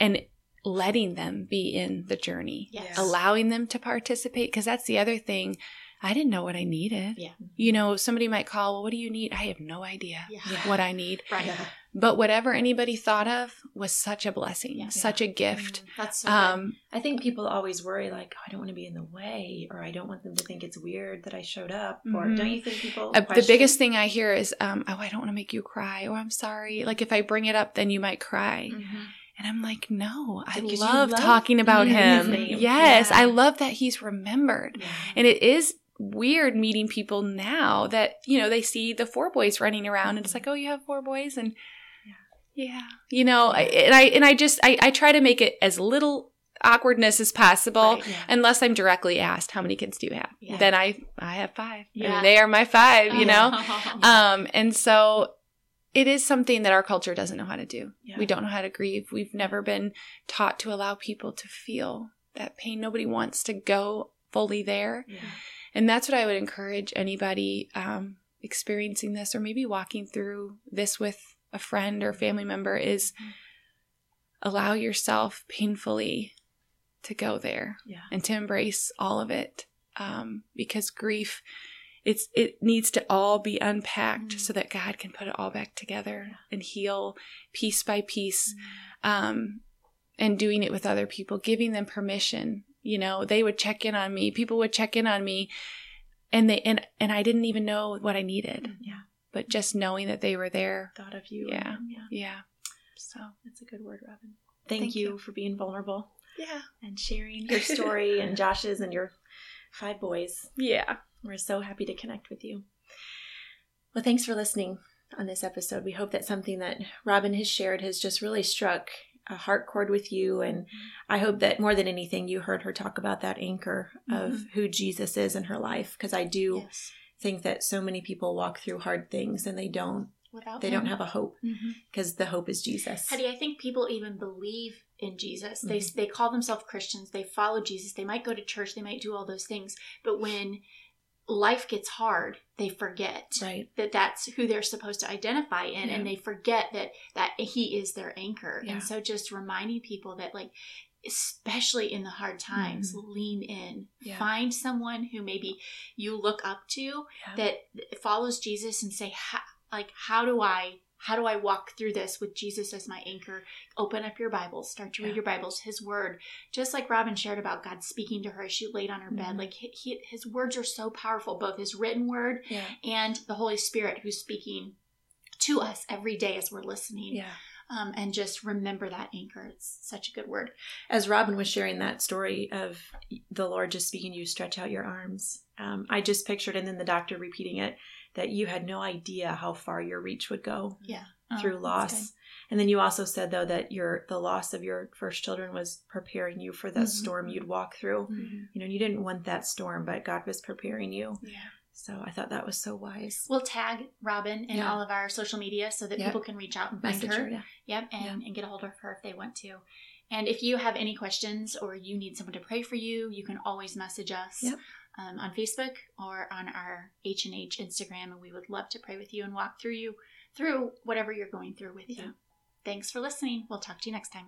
and letting them be in the journey, Yes. allowing them to participate because that's the other thing. I didn't know what I needed. Yeah. You know, somebody might call, "Well, what do you need?" I have no idea Yeah. what I need. [LAUGHS] Right. Yeah. But whatever anybody thought of was such a blessing, Yeah. such a gift. That's so good. Um, I think people always worry like, oh, I don't want to be in the way, or I don't want them to think it's weird that I showed up, or Mhm. don't you think people? Uh, the biggest thing I hear is, um, "Oh, I don't want to make you cry," or "I'm sorry." Like if I bring it up, then you might cry, Mhm. and I'm like, "No, I love, love talking about him. Yes, Yeah. I love that he's remembered, Yeah. and it is weird meeting people now that you know they see the four boys running around, and it's like, "Oh, you have four boys," and yeah, you know, and I and I just I, I try to make it as little awkwardness as possible. Right. Yeah. Unless I'm directly asked, how many kids do you have? Yeah. Then I I have five. Yeah. And they are my five, you know? [LAUGHS] Um, and so it is something that our culture doesn't know how to do. We don't know how to grieve. We've never been taught to allow people to feel that pain. Nobody wants to go fully there. And that's what I would encourage anybody um, experiencing this or maybe walking through this with a friend or family member is allow yourself painfully to go there Yeah. and to embrace all of it um, because grief it's it needs to all be unpacked Mm. so that god can put it all back together and heal piece by piece Mm. um, and doing it with other people giving them permission you know they would check in on me people would check in on me and they and and i didn't even know what i needed Yeah. But just knowing that they were there Thought of you. Yeah. Yeah. yeah so That's a good word, Robbyn. Thank, Thank you, you. for being vulnerable yeah and sharing your [LAUGHS] story and Josh's and your five boys. yeah We're so happy to connect with you. Well, thanks for listening on this episode. We hope that something that Robbyn has shared has just really struck a heart chord with you. And mm-hmm. I hope that more than anything, you heard her talk about that anchor of mm-hmm. who Jesus is in her life. Because I do Yes. Think that so many people walk through hard things and they don't. Without They him. don't have a hope because the hope is Jesus. Hetty, I think people even believe in Jesus. They Mm-hmm. they call themselves Christians. They follow Jesus. They might go to church. They might do all those things. But when life gets hard, they forget Right. that that's who they're supposed to identify in, Yeah. and they forget that that He is their anchor. Yeah. And so, just reminding people that like. Especially in the hard times, lean in. Mm-hmm. Yeah. Find someone who maybe you look up to Yeah. that follows Jesus and say, like, how do I, how do I walk through this with Jesus as my anchor? Open up your Bibles, start to read your Bibles, His Word. Just like Robbyn shared about God speaking to her as she laid on her bed, Mhm. like he, he, His words are so powerful, both His written Word Yeah. and the Holy Spirit who's speaking to us every day as we're listening. Yeah. Um, and just remember that anchor. It's such a good word. as Robbyn was sharing that story of the Lord just speaking to you, stretch out your arms, um, I just pictured, and then the doctor repeating it, that you had no idea how far your reach would go Yeah. through Oh, that's loss. And then you also said though that your the loss of your first children was preparing you for the Mhm. storm you'd walk through. Mhm. You know, you didn't want that storm, but God was preparing you. Yeah. So I thought that was so wise. We'll tag Robbyn in Yeah. all of our social media so that Yep. people can reach out and find her. her, yeah. Yep, and, and get a hold of her if they want to. And if you have any questions or you need someone to pray for you, you can always message us Yep. um, on Facebook or on our H and H Instagram, and we would love to pray with you and walk through you through whatever you're going through with Yeah. you. Thanks for listening. We'll talk to you next time.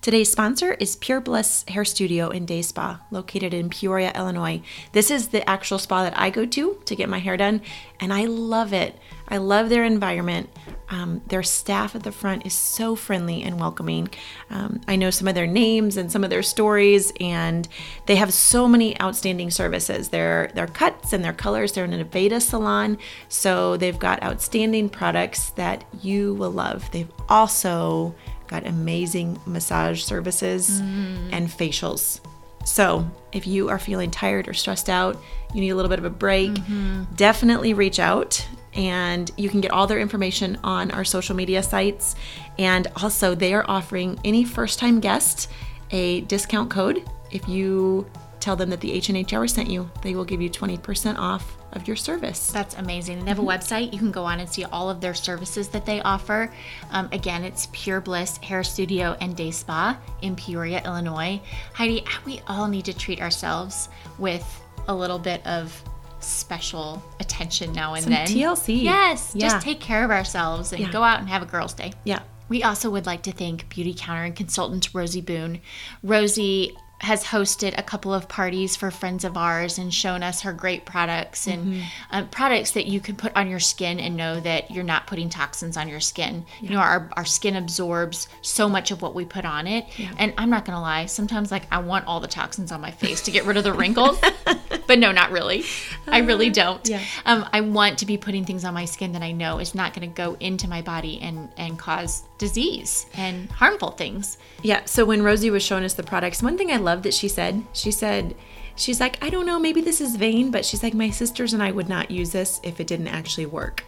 Today's sponsor is Pure Bliss Hair Studio and Day Spa, located in Peoria, Illinois. This is the actual spa that I go to to get my hair done, and I love it. I love their environment. Um, their staff at the front is so friendly and welcoming. Um, I know some of their names and some of their stories, and they have so many outstanding services. Their their cuts and their colors. They're in an Aveda salon, so they've got outstanding products that you will love. They've also got amazing massage services mm. and facials. So, if you are feeling tired or stressed out, you need a little bit of a break, mm-hmm. definitely reach out. And you can get all their information on our social media sites. And also, they are offering any first time guest a discount code. If you tell them that the H&H Hour sent you. They will give you 20% off of your service. That's amazing. They have a website. You can go on and see all of their services that they offer. Um, again, it's Pure Bliss Hair Studio and Day Spa in Peoria, Illinois. Heidi, we all need to treat ourselves with a little bit of special attention now and Some then. TLC. Yes, Yeah. just take care of ourselves and Yeah. go out and have a girls' day. Yeah. We also would like to thank Beautycounter and consultant Rosie Boone. Rosie has hosted a couple of parties for friends of ours and shown us her great products and um, products that you can put on your skin and know that you're not putting toxins on your skin. You know, our, our skin absorbs so much of what we put on it. And I'm not going to lie, sometimes like I want all the toxins on my face to get rid of the wrinkles. [LAUGHS] but no, not really. I really don't. Yeah. Um, I want to be putting things on my skin that I know is not going to go into my body and, and cause disease and harmful things. Yeah. So when Rosie was showing us the products, one thing I love that she said, she said, she's like, I don't know, maybe this is vain, but she's like, my sisters and I would not use this if it didn't actually work.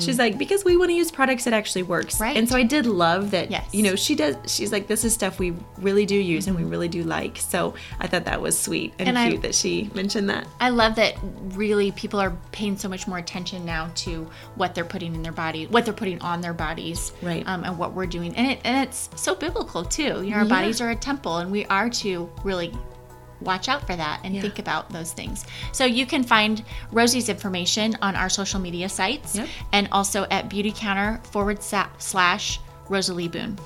She's like, because we want to use products that actually works. Right. And so I did love that. Yes. You know, she does. She's like, this is stuff we really do use and we really do like. So I thought that was sweet and, And I- cute that she mentioned that. I love that really people are paying so much more attention now to what they're putting in their body, what they're putting on their bodies, Right. Um, and what we're doing, and it and it's so biblical too. You know, our Yeah. bodies are a temple, and we are to really watch out for that and Yeah. think about those things. So you can find Rosie's information on our social media sites Yep. and also at Beautycounter forward slash Rosalie Boone.